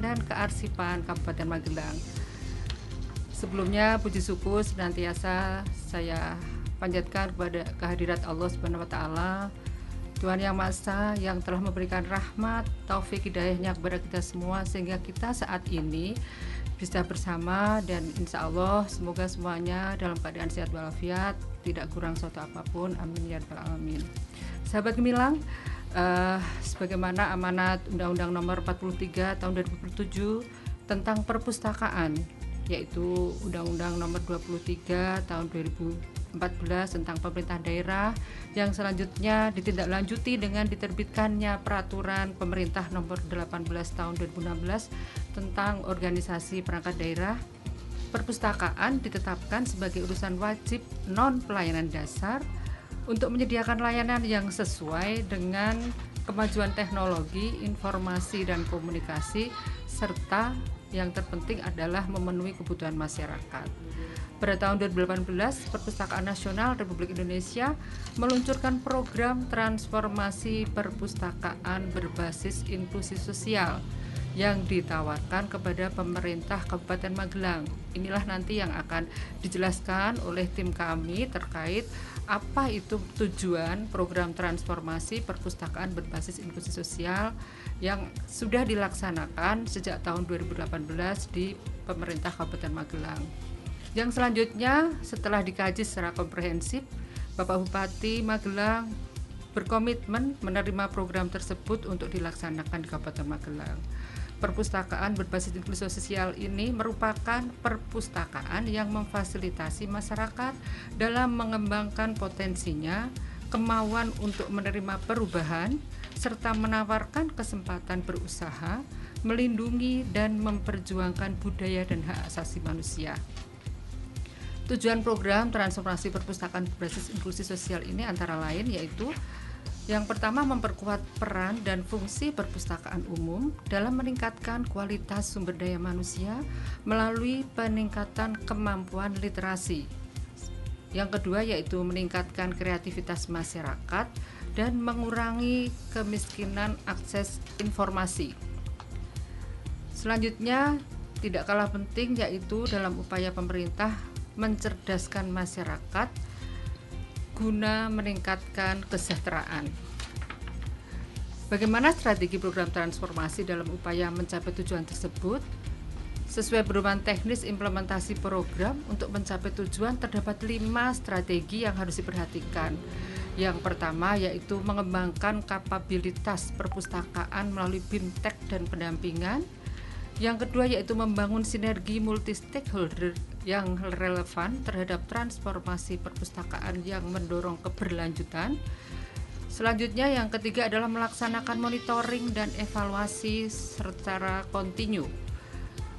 dan Kearsipan Kabupaten Magelang. Sebelumnya puji syukur senantiasa saya panjatkan kepada kehadirat Allah Subhanahu wa taala Tuhan Yang Maha Esa yang telah memberikan rahmat, taufik hidayahnya kepada kita semua sehingga kita saat ini bisa bersama dan insya Allah semoga semuanya dalam keadaan sehat walafiat tidak kurang suatu apa pun amin ya rabbal alamin sahabat gemilang uh, sebagaimana amanat Undang-Undang Nomor 43 Tahun 2007 tentang perpustakaan yaitu Undang-Undang Nomor 23 Tahun 2014 tentang pemerintah daerah yang selanjutnya ditindaklanjuti dengan diterbitkannya peraturan pemerintah nomor 18 tahun 2016 tentang organisasi perangkat daerah. Perpustakaan ditetapkan sebagai urusan wajib non pelayanan dasar untuk menyediakan layanan yang sesuai dengan kemajuan teknologi, informasi dan komunikasi serta yang terpenting adalah memenuhi kebutuhan masyarakat. Pada tahun 2018, Perpustakaan Nasional Republik Indonesia meluncurkan program transformasi perpustakaan berbasis inklusi sosial yang ditawarkan kepada pemerintah Kabupaten Magelang. Inilah nanti yang akan dijelaskan oleh tim kami terkait apa itu tujuan program transformasi perpustakaan berbasis inklusi sosial yang sudah dilaksanakan sejak tahun 2018 di pemerintah Kabupaten Magelang. Yang selanjutnya setelah dikaji secara komprehensif, Bapak Bupati Magelang berkomitmen menerima program tersebut untuk dilaksanakan di Kabupaten Magelang. Perpustakaan berbasis inklusi sosial ini merupakan perpustakaan yang memfasilitasi masyarakat dalam mengembangkan potensinya, kemauan untuk menerima perubahan, serta menawarkan kesempatan berusaha, melindungi dan memperjuangkan budaya dan hak asasi manusia. Tujuan program transformasi perpustakaan berbasis inklusi sosial ini antara lain yaitu yang pertama memperkuat peran dan fungsi perpustakaan umum dalam meningkatkan kualitas sumber daya manusia melalui peningkatan kemampuan literasi. Yang kedua yaitu meningkatkan kreativitas masyarakat dan mengurangi kemiskinan akses informasi. Selanjutnya, tidak kalah penting yaitu dalam upaya pemerintah mencerdaskan masyarakat guna meningkatkan kesejahteraan. Bagaimana strategi program transformasi dalam upaya mencapai tujuan tersebut? Sesuai perubahan teknis implementasi program untuk mencapai tujuan terdapat lima strategi yang harus diperhatikan. Yang pertama yaitu mengembangkan kapabilitas perpustakaan melalui BIMTEK dan pendampingan. Yang kedua yaitu membangun sinergi multi stakeholder yang relevan terhadap transformasi perpustakaan yang mendorong keberlanjutan. Selanjutnya yang ketiga adalah melaksanakan monitoring dan evaluasi secara kontinu.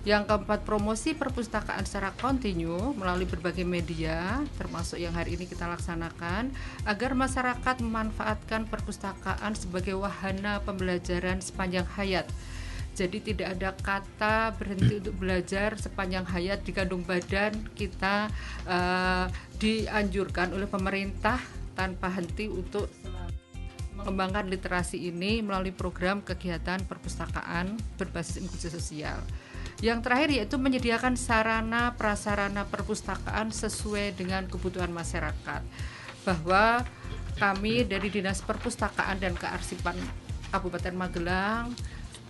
Yang keempat promosi perpustakaan secara kontinu melalui berbagai media termasuk yang hari ini kita laksanakan agar masyarakat memanfaatkan perpustakaan sebagai wahana pembelajaran sepanjang hayat jadi tidak ada kata berhenti untuk belajar sepanjang hayat di kandung badan kita uh, dianjurkan oleh pemerintah tanpa henti untuk mengembangkan literasi ini melalui program kegiatan perpustakaan berbasis inklusi sosial. Yang terakhir yaitu menyediakan sarana prasarana perpustakaan sesuai dengan kebutuhan masyarakat. Bahwa kami dari Dinas Perpustakaan dan Kearsipan Kabupaten Magelang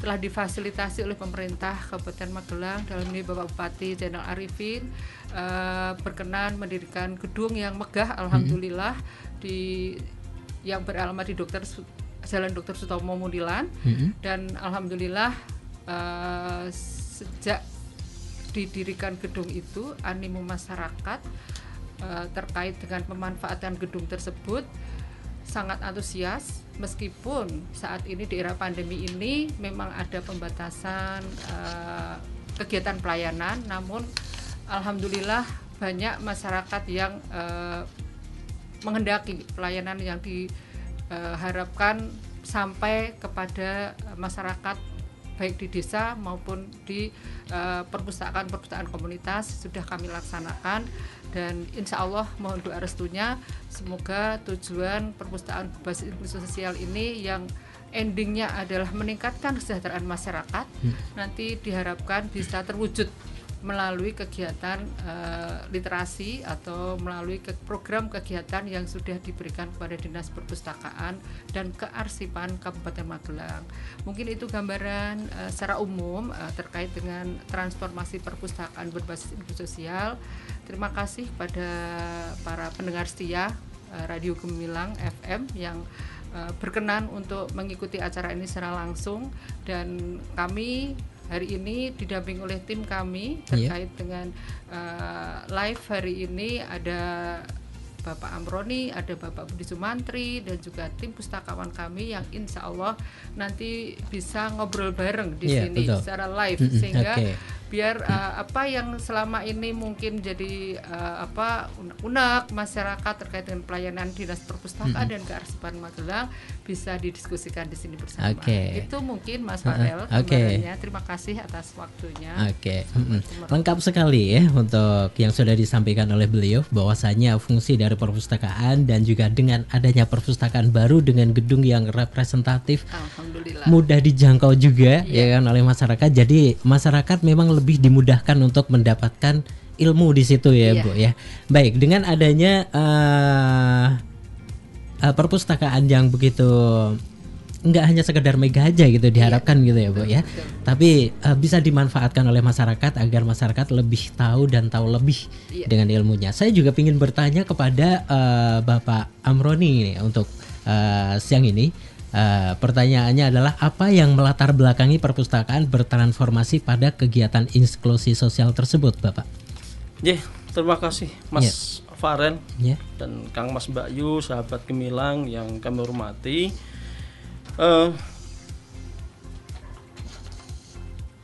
telah difasilitasi oleh pemerintah Kabupaten Magelang dalam ini Bapak Bupati Jenderal Arifin uh, berkenan mendirikan gedung yang megah alhamdulillah mm -hmm. di yang beralamat di Dokter Jalan Dokter Sutomo Munilan mm -hmm. dan alhamdulillah uh, sejak didirikan gedung itu animo masyarakat uh, terkait dengan pemanfaatan gedung tersebut sangat antusias meskipun saat ini di era pandemi ini memang ada pembatasan uh, kegiatan pelayanan, namun alhamdulillah banyak masyarakat yang uh, menghendaki pelayanan yang diharapkan sampai kepada masyarakat baik di desa maupun di perpustakaan-perpustakaan komunitas sudah kami laksanakan dan insya Allah mohon doa restunya semoga tujuan perpustakaan berbasis inklusi sosial ini yang endingnya adalah meningkatkan kesejahteraan masyarakat, hmm. nanti diharapkan bisa terwujud melalui kegiatan uh, literasi atau melalui ke program kegiatan yang sudah diberikan kepada Dinas Perpustakaan dan Kearsipan Kabupaten Magelang. Mungkin itu gambaran uh, secara umum uh, terkait dengan transformasi perpustakaan berbasis inklusi sosial. Terima kasih kepada para pendengar setia uh, Radio Gemilang FM yang uh, berkenan untuk mengikuti acara ini secara langsung dan kami hari ini didamping oleh tim kami iya. terkait yeah. dengan uh, live hari ini ada Bapak Amroni, ada Bapak Budi Sumantri dan juga tim pustakawan kami yang insya Allah nanti bisa ngobrol bareng di yeah, sini betul. secara live mm -hmm, sehingga okay biar uh, apa yang selama ini mungkin jadi uh, apa unek masyarakat terkait dengan pelayanan dinas perpustakaan mm -hmm. dan kearsipan Magelang bisa didiskusikan di sini bersama. Okay. Itu mungkin Mas Farel uh, okay. Terima kasih atas waktunya. Oke. Okay. Mm -hmm. Lengkap sekali ya untuk yang sudah disampaikan oleh beliau bahwasanya fungsi dari perpustakaan dan juga dengan adanya perpustakaan baru dengan gedung yang representatif mudah dijangkau juga yeah. ya kan oleh masyarakat. Jadi masyarakat memang lebih dimudahkan untuk mendapatkan ilmu di situ ya, iya. Bu ya. Baik, dengan adanya uh, uh, perpustakaan yang begitu nggak hanya sekedar mega aja gitu iya. diharapkan iya. gitu ya bu ya tapi uh, bisa dimanfaatkan oleh masyarakat agar masyarakat lebih tahu dan tahu lebih iya. dengan ilmunya saya juga ingin bertanya kepada uh, bapak Amroni ini untuk uh, siang ini Uh, pertanyaannya adalah apa yang melatar belakangi perpustakaan bertransformasi pada kegiatan inklusi sosial tersebut, Bapak? Ya, yeah, terima kasih Mas yeah. Faren yeah. dan Kang Mas Mbak Yu, sahabat Gemilang yang kami hormati. Uh,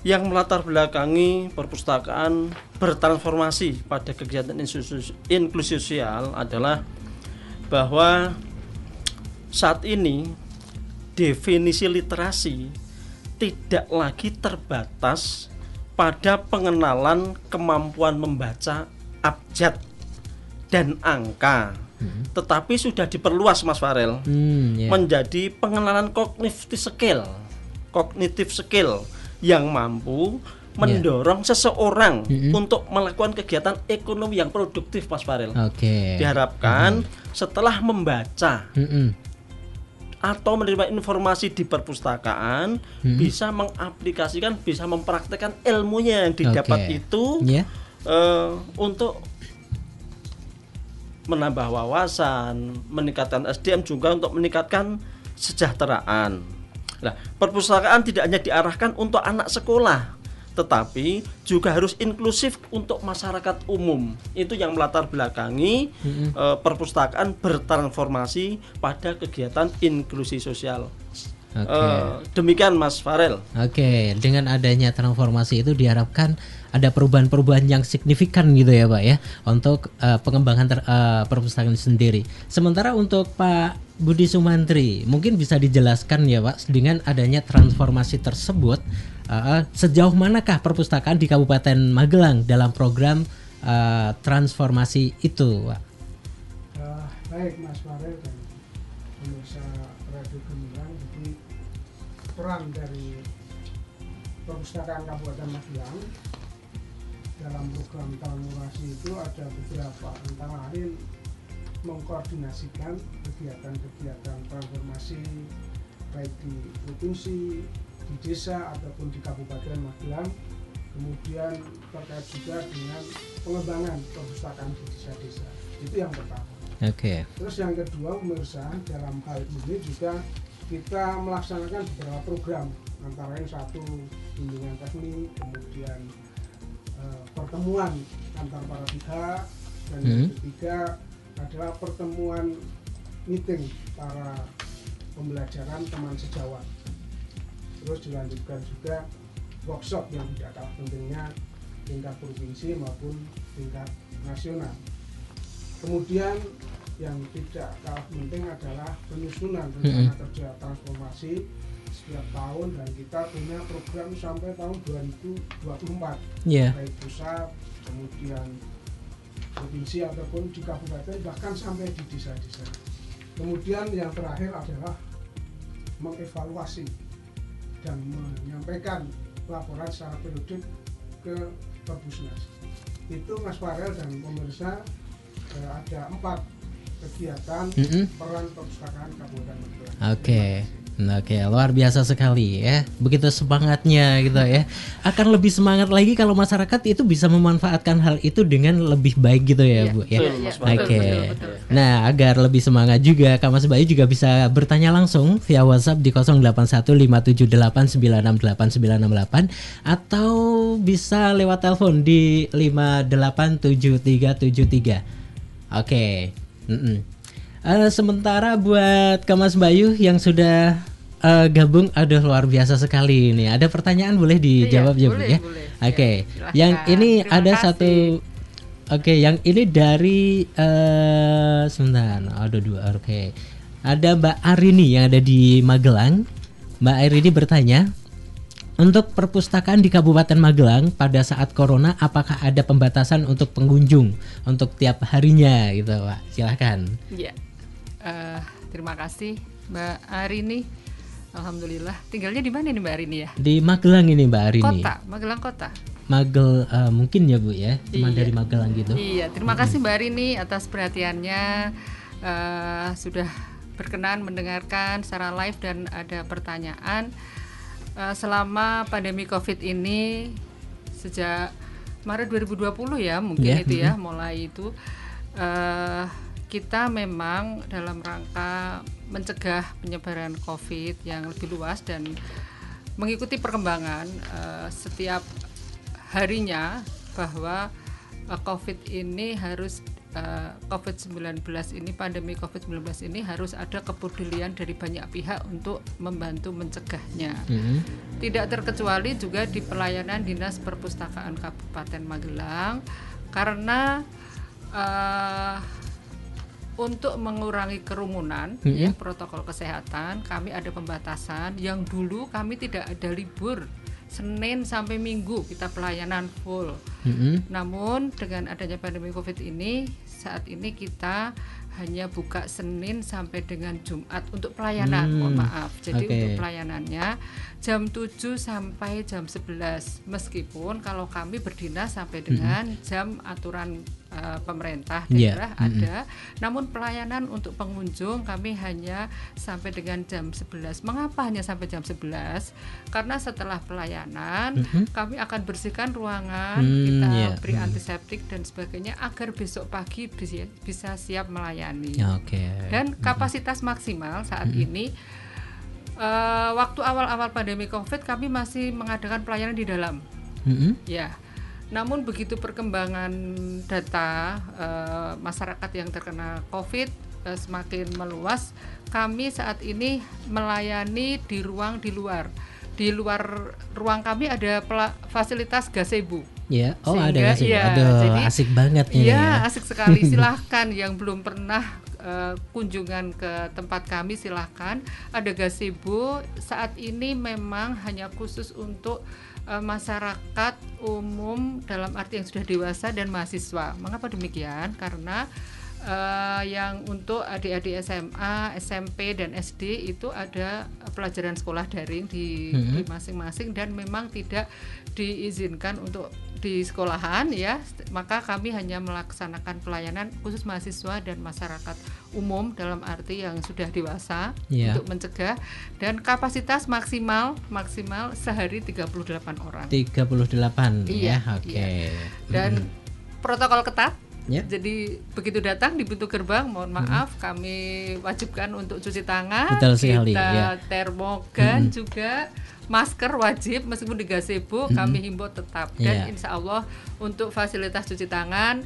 yang melatar belakangi perpustakaan bertransformasi pada kegiatan inklusi sosial adalah bahwa saat ini definisi literasi tidak lagi terbatas pada pengenalan kemampuan membaca abjad dan angka, hmm. tetapi sudah diperluas Mas Farel hmm, yeah. menjadi pengenalan kognitif skill, kognitif skill yang mampu mendorong yeah. seseorang mm -hmm. untuk melakukan kegiatan ekonomi yang produktif Mas Farel. Okay. Diharapkan mm -hmm. setelah membaca mm -hmm atau menerima informasi di perpustakaan hmm. bisa mengaplikasikan bisa mempraktekkan ilmunya yang didapat okay. itu yeah. Ya. uh, untuk menambah wawasan meningkatkan SDM juga untuk meningkatkan sejahteraan nah perpustakaan tidak hanya diarahkan untuk anak sekolah tetapi juga harus inklusif untuk masyarakat umum. Itu yang melatar belakangi mm-hmm. e, perpustakaan bertransformasi pada kegiatan inklusi sosial. Okay. E, eh, demikian Mas Farel. Oke, okay. dengan adanya transformasi itu diharapkan ada perubahan-perubahan yang signifikan gitu ya Pak ya untuk uh, pengembangan ter, uh, perpustakaan sendiri. Sementara untuk Pak Budi Sumantri mungkin bisa dijelaskan ya Pak dengan adanya transformasi tersebut uh, sejauh manakah perpustakaan di Kabupaten Magelang dalam program uh, transformasi itu? Uh, baik Mas Farel dan pemirsa Radio Gemilang. Jadi peran dari perpustakaan Kabupaten Magelang dalam program transformasi itu ada beberapa. Antara lain mengkoordinasikan kegiatan-kegiatan transformasi baik di provinsi, di desa ataupun di Kabupaten Magelang kemudian terkait juga dengan pengembangan perpustakaan di desa-desa itu yang pertama Oke. Okay. Terus yang kedua pemirsa dalam hal ini juga kita melaksanakan beberapa program antara lain satu bimbingan teknik kemudian uh, pertemuan antar para pihak dan hmm. yang ketiga adalah pertemuan meeting para pembelajaran teman sejawat terus dilanjutkan juga workshop yang tidak kalah pentingnya tingkat provinsi maupun tingkat nasional kemudian yang tidak kalah penting adalah penyusunan rencana -hmm. kerja transformasi setiap tahun dan kita punya program sampai tahun 2024 yeah. baik pusat kemudian provinsi ataupun di kabupaten bahkan sampai di desa-desa kemudian yang terakhir adalah mengevaluasi dan menyampaikan laporan secara periodik ke Perpusnas. Itu Mas Farel dan pemirsa eh, ada empat kegiatan Mm -mm. peran perpustakaan Kabupaten Magelang. Oke. Oke, luar biasa sekali ya. Begitu semangatnya gitu ya. Akan lebih semangat lagi kalau masyarakat itu bisa memanfaatkan hal itu dengan lebih baik gitu ya, Iya, Bu ya. Oke. Betul, betul. Nah, agar lebih semangat juga, Kak Mas Bayu juga bisa bertanya langsung via WhatsApp di 081578968968 atau bisa lewat telepon di 587373. Oke. Mm-mm. Eh, sementara buat Kak Mas Bayu yang sudah eh, gabung, aduh luar biasa sekali ini. Ada pertanyaan boleh dijawab Iya, ya, Bu ya? boleh. Oke. Ya, silahkan. yang ini Terima ada kasih. satu Oke, yang ini dari eh sebentar. Aduh dua. Oke. Ada Mbak Arini yang ada di Magelang. Mbak Arini bertanya, untuk perpustakaan di Kabupaten Magelang pada saat corona apakah ada pembatasan untuk pengunjung untuk tiap harinya gitu, Pak? Silahkan. Ya, Eh, terima kasih Mbak Arini. Alhamdulillah. Tinggalnya di mana nih Mbak Arini ya? Di Magelang ini Mbak Arini. Kota, Magelang kota. Magel eh, mungkin ya Bu ya, cuma Iya. dari Magelang gitu. Iya, terima kasih Mbak Arini atas perhatiannya. Eh, sudah berkenan mendengarkan secara live dan ada pertanyaan. Eh, selama pandemi COVID ini sejak Maret 2020 ya mungkin Ya, itu ya mulai itu eh, kita memang dalam rangka mencegah penyebaran COVID yang lebih luas dan mengikuti perkembangan eh, setiap harinya bahwa eh, COVID ini harus eh, COVID-19 ini pandemi COVID-19 ini harus ada kepedulian dari banyak pihak untuk membantu mencegahnya. Mm-mm. Tidak terkecuali juga di pelayanan Dinas Perpustakaan Kabupaten Magelang karena eh, untuk mengurangi kerumunan Mhm. ya protokol kesehatan kami ada pembatasan yang dulu kami tidak ada libur Senin sampai Minggu kita pelayanan full. Mm-mm. Namun dengan adanya pandemi Covid ini saat ini kita hanya buka Senin sampai dengan Jumat untuk pelayanan. Hmm, Mohon maaf. Jadi oke. untuk pelayanannya jam 7 sampai jam 11. Meskipun kalau kami berdinas sampai dengan jam aturan eh, pemerintah Iya, daerah mm-mm. ada. Namun pelayanan untuk pengunjung kami hanya sampai dengan jam 11. Mengapa hanya sampai jam 11? Karena setelah pelayanan kami akan bersihkan ruangan, Hmm, kita iya, beri hmm. antiseptik dan sebagainya agar besok pagi bisa, bisa siap melayani. Ya, Oke. Dan kapasitas maksimal saat ini eh, waktu awal-awal pandemi Covid kami masih mengadakan pelayanan di dalam. Mm-mm. Ya. Namun begitu perkembangan data eh, masyarakat yang terkena Covid eh, semakin meluas, kami saat ini melayani di ruang di luar. Di luar ruang kami ada fasilitas gazebo. Ya, oh ada Sehingga, nggak sih? iya, Aduh, jadi- asik banget ini Iya, ya. asik sekali. Silahkan yang belum pernah eh, kunjungan ke tempat kami silahkan. Ada gazebo. Saat ini memang hanya khusus untuk eh, masyarakat umum dalam arti yang sudah dewasa dan mahasiswa. Mengapa demikian? Karena eh, yang untuk adik-adik SMA, SMP dan SD itu ada pelajaran sekolah daring di Mhm. di masing-masing dan memang tidak diizinkan untuk di sekolahan ya maka kami hanya melaksanakan pelayanan khusus mahasiswa dan masyarakat umum dalam arti yang sudah dewasa Iya. untuk mencegah dan kapasitas maksimal maksimal sehari 38 orang 38 Iya, ya. Oke. dan protokol ketat Ya. jadi begitu datang di pintu gerbang mohon maaf kami wajibkan untuk cuci tangan Betul sekali, kita ya. termogan juga masker wajib meskipun di gazebo kami himbau tetap dan Iya. insya Allah untuk fasilitas cuci tangan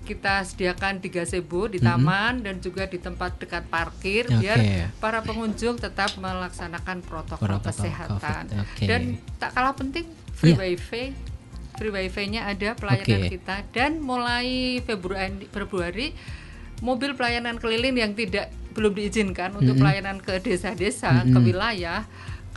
kita sediakan di gazebo di taman dan juga di tempat dekat parkir Oke. biar para pengunjung tetap melaksanakan protokol, Protokol kesehatan COVID, oke. dan tak kalah penting free Iya. wifi free wifi-nya ada pelayanan Oke. kita dan mulai Februari Februari mobil pelayanan keliling yang tidak belum diizinkan untuk Mm-mm. pelayanan ke desa-desa ke Mm-mm. wilayah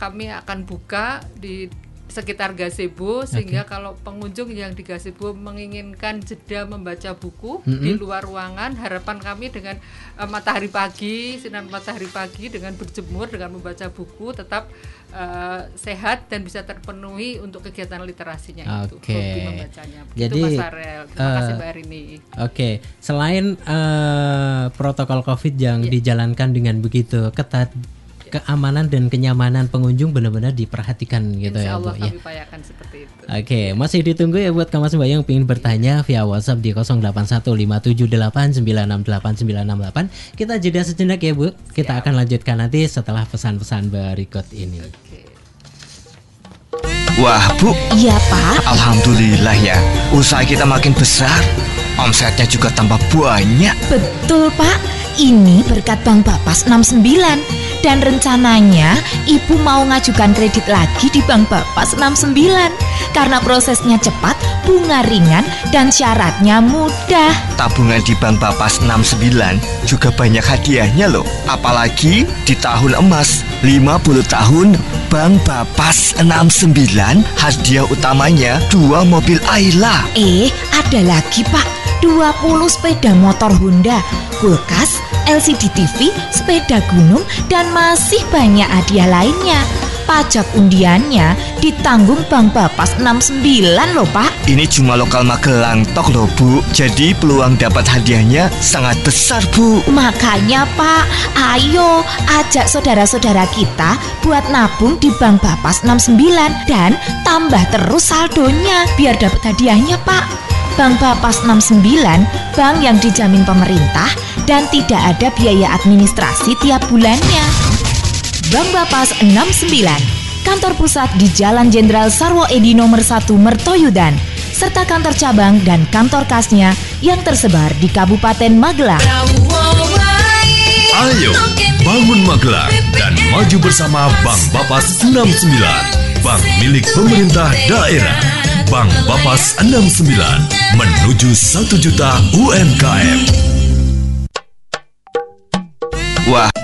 kami akan buka di sekitar gazebo sehingga kalau pengunjung yang di gazebo menginginkan jeda membaca buku Mm-mm. di luar ruangan harapan kami dengan eh, matahari pagi sinar matahari pagi dengan berjemur dengan membaca buku tetap eh, sehat dan bisa terpenuhi untuk kegiatan literasinya itu Oke. hobi membacanya Jadi, Mas Farel terima eh, kasih Mbak Arini Oke, selain eh, protokol COVID yang Iya. dijalankan dengan begitu ketat, keamanan dan kenyamanan pengunjung benar-benar diperhatikan gitu Insya ya, Bu Allah ya. kami upayakan seperti itu Oke, masih ditunggu ya buat kamu semua yang ingin bertanya via WhatsApp di 081578968968. Kita jeda sejenak ya, Bu. Kita akan lanjutkan nanti setelah pesan-pesan berikut ini. Oke. Wah bu, Iya pak, Alhamdulillah ya Usaha kita makin besar Omsetnya juga tambah banyak betul pak. Ini berkat Bank Bapas 69 dan rencananya ibu mau ngajukan kredit lagi di Bank Bapas 69 karena prosesnya cepat, bunga ringan dan syaratnya mudah. Tabungan di Bank Bapas 69 juga banyak hadiahnya loh. Apalagi di tahun emas 50 tahun Bank Bapas 69 Hadiah utamanya dua mobil Ayla. Eh, ada lagi pak. 20 sepeda motor Honda, kulkas, LCD TV, sepeda gunung, dan masih banyak hadiah lainnya. Pajak undiannya ditanggung Bank Bapas 69 loh pak. Ini cuma lokal Magelang tok loh bu Jadi peluang dapat hadiahnya sangat besar bu Makanya pak, ayo ajak saudara-saudara kita buat nabung di Bank Bapas 69 dan tambah terus saldonya biar dapat hadiahnya pak. Bank Bapas 69, bank yang dijamin pemerintah dan tidak ada biaya administrasi tiap bulannya. Bank Bapas 69, kantor pusat di Jalan Jenderal Sarwo Edi nomor 1 Mertoyudan, serta kantor cabang dan kantor kasnya yang tersebar di Kabupaten Magelang. Ayo, bangun Magelang dan maju bersama Bank Bapas 69. Bank milik pemerintah daerah. Bank Bapas 69 menuju 1 juta UMKM. Wah.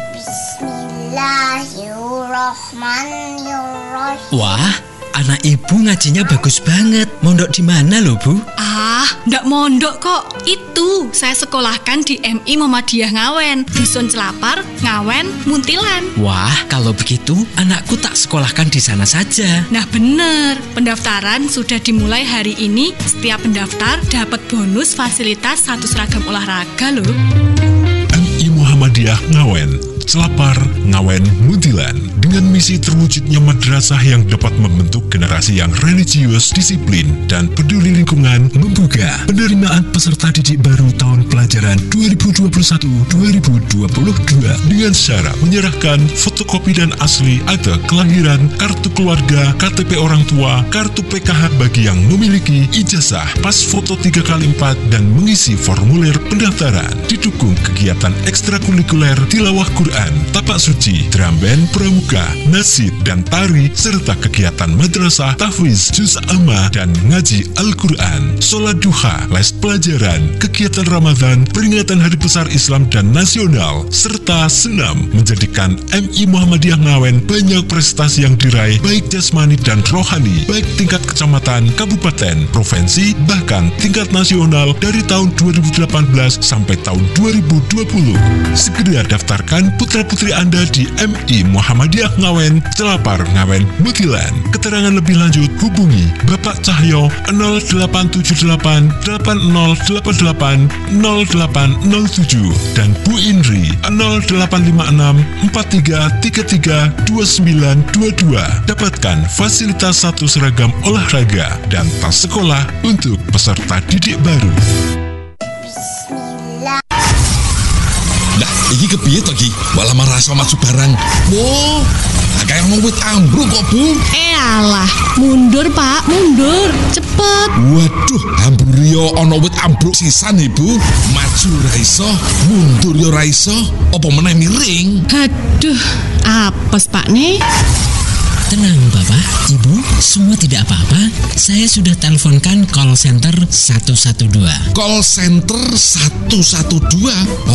Wah, anak ibu ngajinya bagus banget. Mondok di mana loh, Bu? Ah, ndak mondok kok. Itu saya sekolahkan di MI Muhammadiyah Ngawen, Dusun Celapar, Ngawen, Muntilan. Wah, kalau begitu anakku tak sekolahkan di sana saja. Nah bener, pendaftaran sudah dimulai hari ini. Setiap pendaftar dapat bonus fasilitas satu seragam olahraga loh. MI Muhammadiyah Ngawen, Selapar, Ngawen, Muntilan dengan misi terwujudnya madrasah yang dapat membentuk generasi yang religius, disiplin, dan peduli lingkungan membuka penerimaan peserta didik baru tahun pelajaran 2021-2022 dengan syarat menyerahkan fotokopi dan asli akte kelahiran, kartu keluarga, KTP orang tua, kartu PKH bagi yang memiliki ijazah, pas foto 3x4 dan mengisi formulir pendaftaran. Didukung kegiatan ekstrakurikuler tilawah Quran, tapak suci, drum band, pramuka, nasid, dan tari, serta kegiatan madrasah, tahfiz, juz amma, dan ngaji Al-Quran, sholat duha, les pelajaran, kegiatan Ramadan, peringatan Hari Besar Islam dan Nasional, serta senam menjadikan MI Muhammadiyah Ngawen banyak prestasi yang diraih baik jasmani dan rohani, baik tingkat kecamatan, kabupaten, provinsi, bahkan tingkat nasional dari tahun 2018 sampai tahun 2020. Segera daftarkan putra-putri Anda di MI Muhammadiyah Ngawen, Celapar Ngawen, Mutilan. Keterangan lebih lanjut hubungi Bapak Cahyo 0878 8088 0807 dan Bu Indri 0856 4333 2922. Dapatkan fasilitas satu seragam olahraga dan tas sekolah untuk peserta didik baru. Iki kepiye to iki? Malah marah sama barang. Wow, kayak ngomong wit ambruk kok, Bu. Eh alah, mundur pak, mundur, cepet. Waduh, amburio ono wit ambruk sisan ibu. Maju ra iso, mundur yo ra iso, apa meneh miring? Aduh, apes pak nih. Tenang Bapak, Ibu, semua tidak apa-apa. Saya sudah teleponkan call center 112. Call center 112.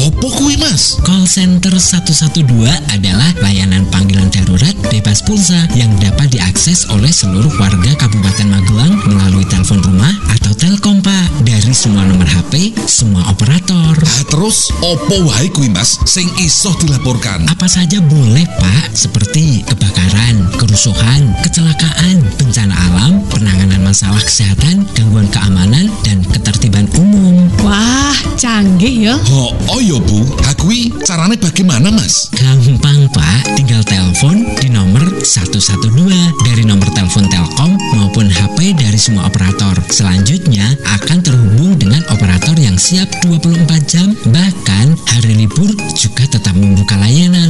Opo kuwi, Mas? Call center 112 adalah layanan panggilan darurat bebas pulsa yang dapat diakses oleh seluruh warga Kabupaten Magelang melalui telepon rumah atau telkom Pak dari semua nomor HP, semua operator. Ah, terus opo wae kuwi, Mas? Sing iso dilaporkan. Apa saja boleh Pak, seperti kebakaran, kerusuhan, kecelakaan, bencana alam, penanganan masalah kesehatan, gangguan keamanan, dan ketertiban umum. Wah, canggih ya. Oh, oh yo Bu, akui caranya bagaimana Mas? Gampang Pak, tinggal telepon di nomor 112 dari nomor telepon Telkom maupun HP dari semua operator. Selanjutnya akan terhubung dengan operator yang siap 24 jam, bahkan hari libur juga tetap membuka layanan.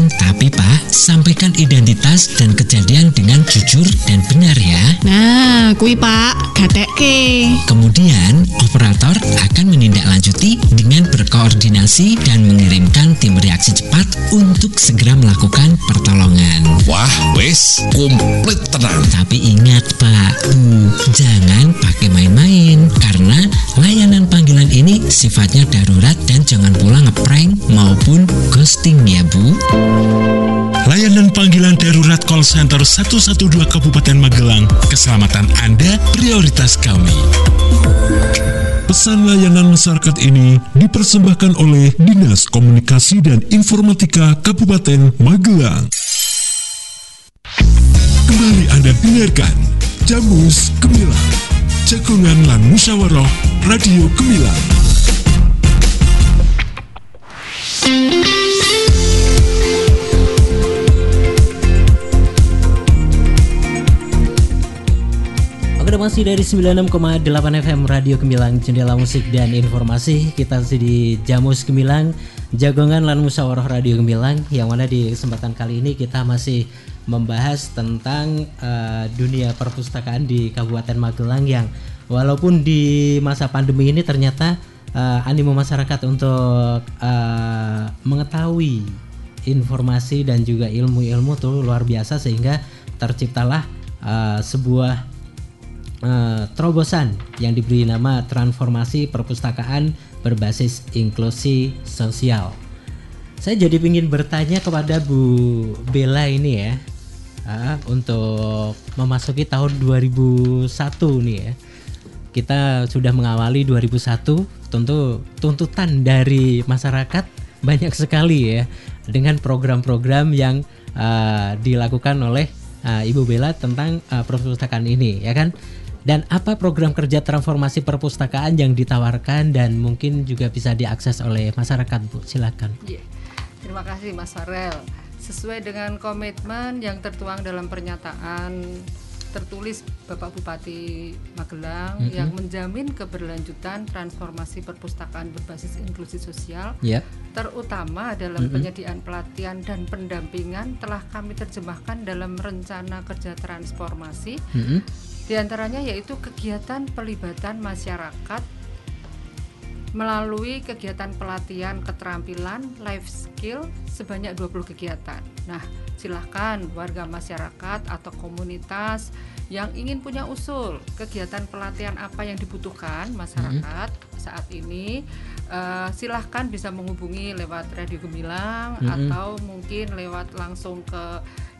Sampaikan identitas dan kejadian dengan jujur dan benar ya. Nah, kui Pak, gateke. Kemudian, operator akan menindaklanjuti dengan berkoordinasi dan mengirimkan tim reaksi cepat untuk segera melakukan pertolongan. Wah, wes komplit tenang. Tapi ingat Pak, Bu, jangan pakai main-main karena layanan panggilan ini sifatnya darurat dan jangan pula ngeprank maupun ghosting ya Bu. Layanan panggilan darurat call center 112 Kabupaten Magelang. Keselamatan Anda prioritas kami. Pesan layanan masyarakat ini dipersembahkan oleh Dinas Komunikasi dan Informatika Kabupaten Magelang. Kembali Anda dengarkan Jamus Gemilang, Jagongan Lan Musyawarah Radio Gemilang. Udah masih dari 96,8 FM Radio Gemilang Jendela Musik dan Informasi. Kita masih di Jamus Gemilang Jagongan Lan Musyawarah Radio Gemilang Yang mana di kesempatan kali ini kita masih membahas tentang eh, dunia perpustakaan di Kabupaten Magelang Yang walaupun di masa pandemi ini ternyata eh, animo masyarakat untuk eh, mengetahui informasi dan juga ilmu-ilmu tuh luar biasa sehingga terciptalah eh, sebuah eh, terobosan yang diberi nama transformasi perpustakaan berbasis inklusi sosial. Saya jadi ingin bertanya kepada Bu Bella ini ya, ah, untuk memasuki tahun 2001 nih ya. Kita sudah mengawali 2001, tentu tuntutan dari masyarakat banyak sekali ya dengan program-program yang ah, dilakukan oleh ah, Ibu Bella tentang ah, perpustakaan ini ya kan. Dan apa program kerja transformasi perpustakaan yang ditawarkan dan mungkin juga bisa diakses oleh masyarakat, Bu? Silakan. Iya. Terima kasih Mas Farel. Sesuai dengan komitmen yang tertuang dalam pernyataan tertulis Bapak Bupati Magelang Mhm. yang menjamin keberlanjutan transformasi perpustakaan berbasis inklusi sosial Ya. terutama dalam Mhm. penyediaan pelatihan dan pendampingan telah kami terjemahkan dalam rencana kerja transformasi Mhm. Di antaranya yaitu kegiatan pelibatan masyarakat melalui kegiatan pelatihan keterampilan life skill sebanyak 20 kegiatan. Nah, silahkan warga masyarakat atau komunitas yang ingin punya usul kegiatan pelatihan apa yang dibutuhkan masyarakat saat ini eh, silahkan bisa menghubungi lewat Radio Gemilang Mhm. atau mungkin lewat langsung ke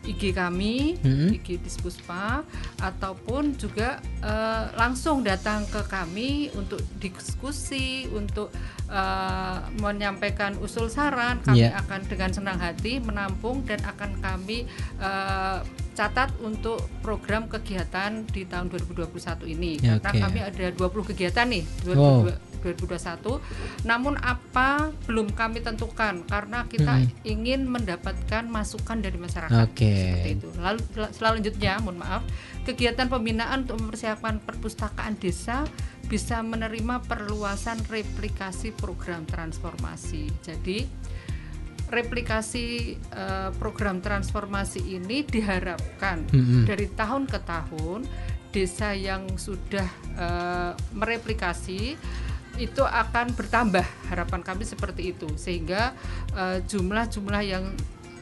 IG kami, Mhm. IG Dispuspa ataupun juga eh, langsung datang ke kami untuk diskusi, untuk eh, menyampaikan usul saran. Kami Iya. akan dengan senang hati menampung dan akan kami eh, catat untuk program kegiatan di tahun 2021 ini. Ya, Karena kami ada 20 kegiatan nih 2022 Wow. 2021. Namun apa belum kami tentukan karena kita Mm-mm. ingin mendapatkan masukan dari masyarakat. Oke. Seperti itu. Lalu sel- selanjutnya, mohon maaf, kegiatan pembinaan untuk mempersiapkan perpustakaan desa bisa menerima perluasan replikasi program transformasi. Jadi replikasi eh, program transformasi ini diharapkan Mm-mm. dari tahun ke tahun desa yang sudah eh, mereplikasi itu akan bertambah harapan kami seperti itu sehingga eh, jumlah-jumlah yang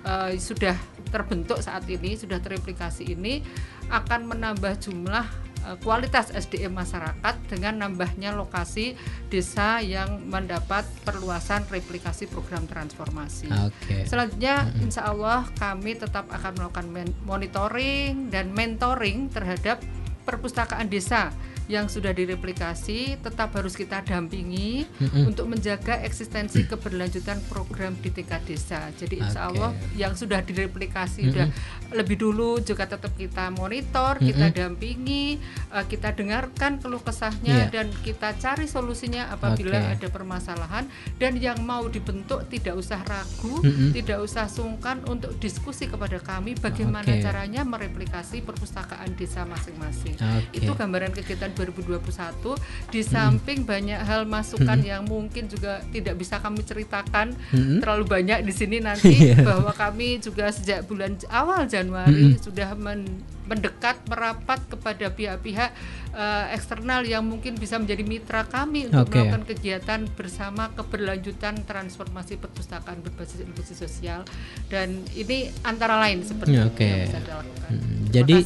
uh, sudah terbentuk saat ini sudah tereplikasi ini akan menambah jumlah uh, kualitas SDM masyarakat dengan nambahnya lokasi desa yang mendapat perluasan replikasi program transformasi. Okay. Selanjutnya, mm-hmm. insya Allah kami tetap akan melakukan monitoring dan mentoring terhadap perpustakaan desa yang sudah direplikasi tetap harus kita dampingi mm-hmm. untuk menjaga eksistensi keberlanjutan program di tingkat desa. Jadi insya Allah yang sudah direplikasi mm-hmm. sudah lebih dulu juga tetap kita monitor, mm-hmm. kita dampingi, uh, kita dengarkan keluh kesahnya yeah. dan kita cari solusinya apabila okay. ada permasalahan dan yang mau dibentuk tidak usah ragu, mm-hmm. tidak usah sungkan untuk diskusi kepada kami bagaimana okay. caranya mereplikasi perpustakaan desa masing-masing. Okay. Itu gambaran kegiatan 2021 di samping hmm. banyak hal masukan hmm. yang mungkin juga tidak bisa kami ceritakan hmm. terlalu banyak di sini nanti yeah. bahwa kami juga sejak bulan awal Januari hmm. sudah men mendekat merapat kepada pihak-pihak uh, eksternal yang mungkin bisa menjadi mitra kami untuk okay. melakukan kegiatan bersama keberlanjutan transformasi perpustakaan berbasis inklusi sosial dan ini antara lain seperti okay. yang bisa dilakukan. Hmm, jadi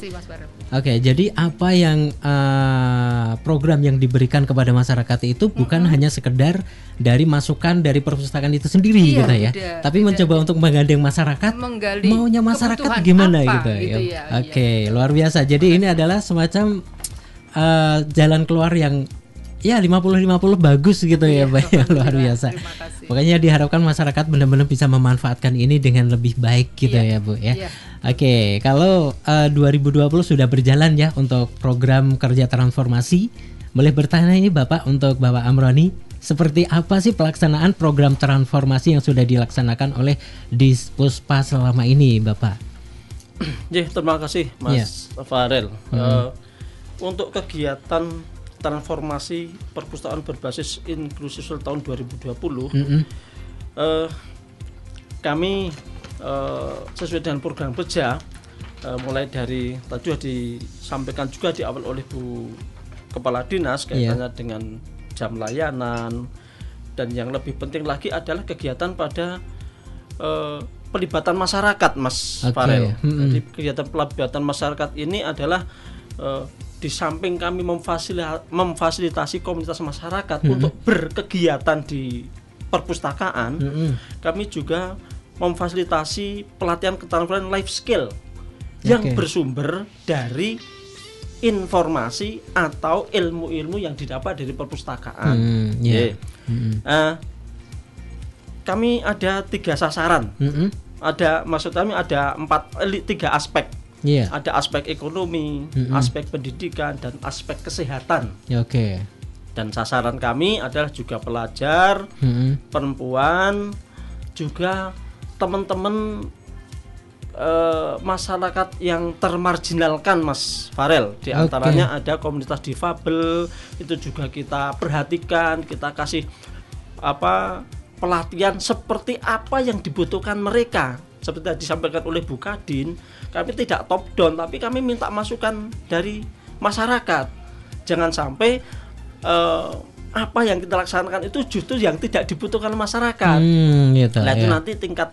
Oke, okay, jadi apa yang uh, program yang diberikan kepada masyarakat itu bukan mm -hmm. hanya sekedar dari masukan dari perpustakaan itu sendiri iya, gitu ya, tidak, tapi tidak, mencoba untuk menggandeng masyarakat, Menggali maunya masyarakat gimana apa, gitu, ya. gitu ya. Oke, okay, iya. luar biasa. Jadi ini adalah semacam uh, jalan keluar yang ya 50-50 bagus gitu ya, iya, Pak. Ya, luar biasa. Makanya diharapkan masyarakat benar-benar bisa memanfaatkan ini dengan lebih baik gitu iya, ya, Bu ya. Iya. Oke, kalau uh, 2020 sudah berjalan ya untuk program kerja transformasi, boleh bertanya ini Bapak untuk Bapak Amroni, seperti apa sih pelaksanaan program transformasi yang sudah dilaksanakan oleh Dispuspa selama ini, Bapak? Ya, terima kasih Mas ya. Farel. Hmm. Uh, untuk kegiatan transformasi perpustakaan berbasis inklusif tahun 2020, -hmm. uh, kami uh, sesuai dengan program kerja uh, mulai dari tadi sudah disampaikan juga di awal oleh Bu Kepala Dinas iya. kaitannya yeah. dengan jam layanan dan yang lebih penting lagi adalah kegiatan pada uh, pelibatan masyarakat Mas okay. Farel. Mm -hmm. Jadi kegiatan pelibatan masyarakat ini adalah uh, di samping kami memfasilitasi komunitas masyarakat mm -hmm. untuk berkegiatan di perpustakaan, mm -hmm. kami juga memfasilitasi pelatihan keterampilan life skill yang okay. bersumber dari informasi atau ilmu-ilmu yang didapat dari perpustakaan. Hmm, yeah. yeah. Hmm. Uh, kami ada tiga sasaran. Hmm. Ada maksud kami ada empat eh, tiga aspek. Yeah. Ada aspek ekonomi, hmm. aspek pendidikan dan aspek kesehatan. Oke. Okay. Dan sasaran kami adalah juga pelajar, hmm. perempuan, juga teman-teman uh, masyarakat yang termarginalkan Mas Farel di antaranya okay. ada komunitas difabel itu juga kita perhatikan kita kasih apa pelatihan seperti apa yang dibutuhkan mereka seperti tadi disampaikan oleh Bu Kadin kami tidak top down tapi kami minta masukan dari masyarakat jangan sampai uh, apa yang kita laksanakan itu justru yang tidak dibutuhkan masyarakat. Hmm, gitu, nah itu ya. nanti tingkat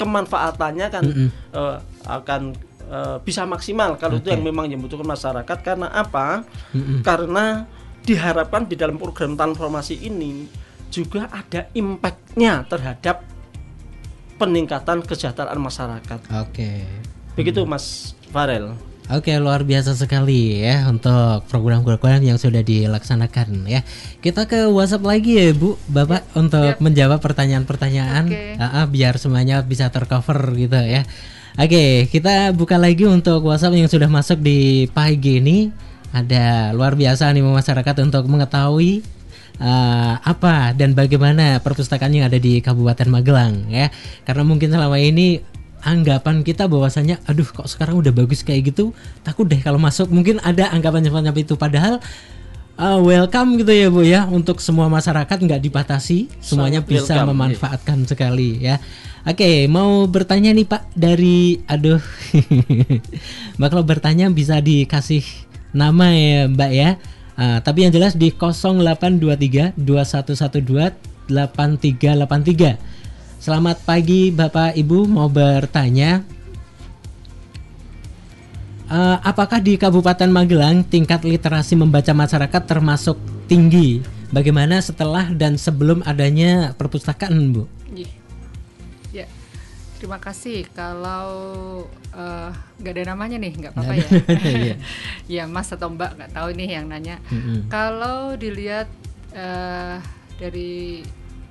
kemanfaatannya kan mm -hmm. uh, akan uh, bisa maksimal kalau okay. itu yang memang dibutuhkan masyarakat karena apa? Mm -hmm. Karena diharapkan di dalam program transformasi ini juga ada impactnya terhadap peningkatan kesejahteraan masyarakat. Oke. Okay. Begitu Mas Farel. Oke luar biasa sekali ya untuk program-program yang sudah dilaksanakan ya. Kita ke WhatsApp lagi ya Bu, Bapak ya, untuk ya. menjawab pertanyaan-pertanyaan okay. uh, uh, biar semuanya bisa tercover gitu ya. Oke kita buka lagi untuk WhatsApp yang sudah masuk di pagi ini. Ada luar biasa nih masyarakat untuk mengetahui uh, apa dan bagaimana perpustakaan yang ada di Kabupaten Magelang ya. Karena mungkin selama ini anggapan kita bahwasanya aduh kok sekarang udah bagus kayak gitu takut deh kalau masuk mungkin ada anggapan semacam itu padahal uh, welcome gitu ya Bu ya untuk semua masyarakat nggak dibatasi semuanya Sangat bisa welcome, memanfaatkan yeah. sekali ya Oke okay, mau bertanya nih Pak dari aduh Mbak kalau bertanya bisa dikasih nama ya Mbak ya uh, tapi yang jelas di 0823 2112 8383 Selamat pagi Bapak Ibu mau bertanya uh, apakah di Kabupaten Magelang tingkat literasi membaca masyarakat termasuk tinggi? Bagaimana setelah dan sebelum adanya perpustakaan, Bu? Ya, terima kasih. Kalau uh, nggak ada namanya nih, nggak apa-apa ya. Iya. ya, Mas atau Mbak nggak tahu nih yang nanya. Mm-mm. Kalau dilihat uh, dari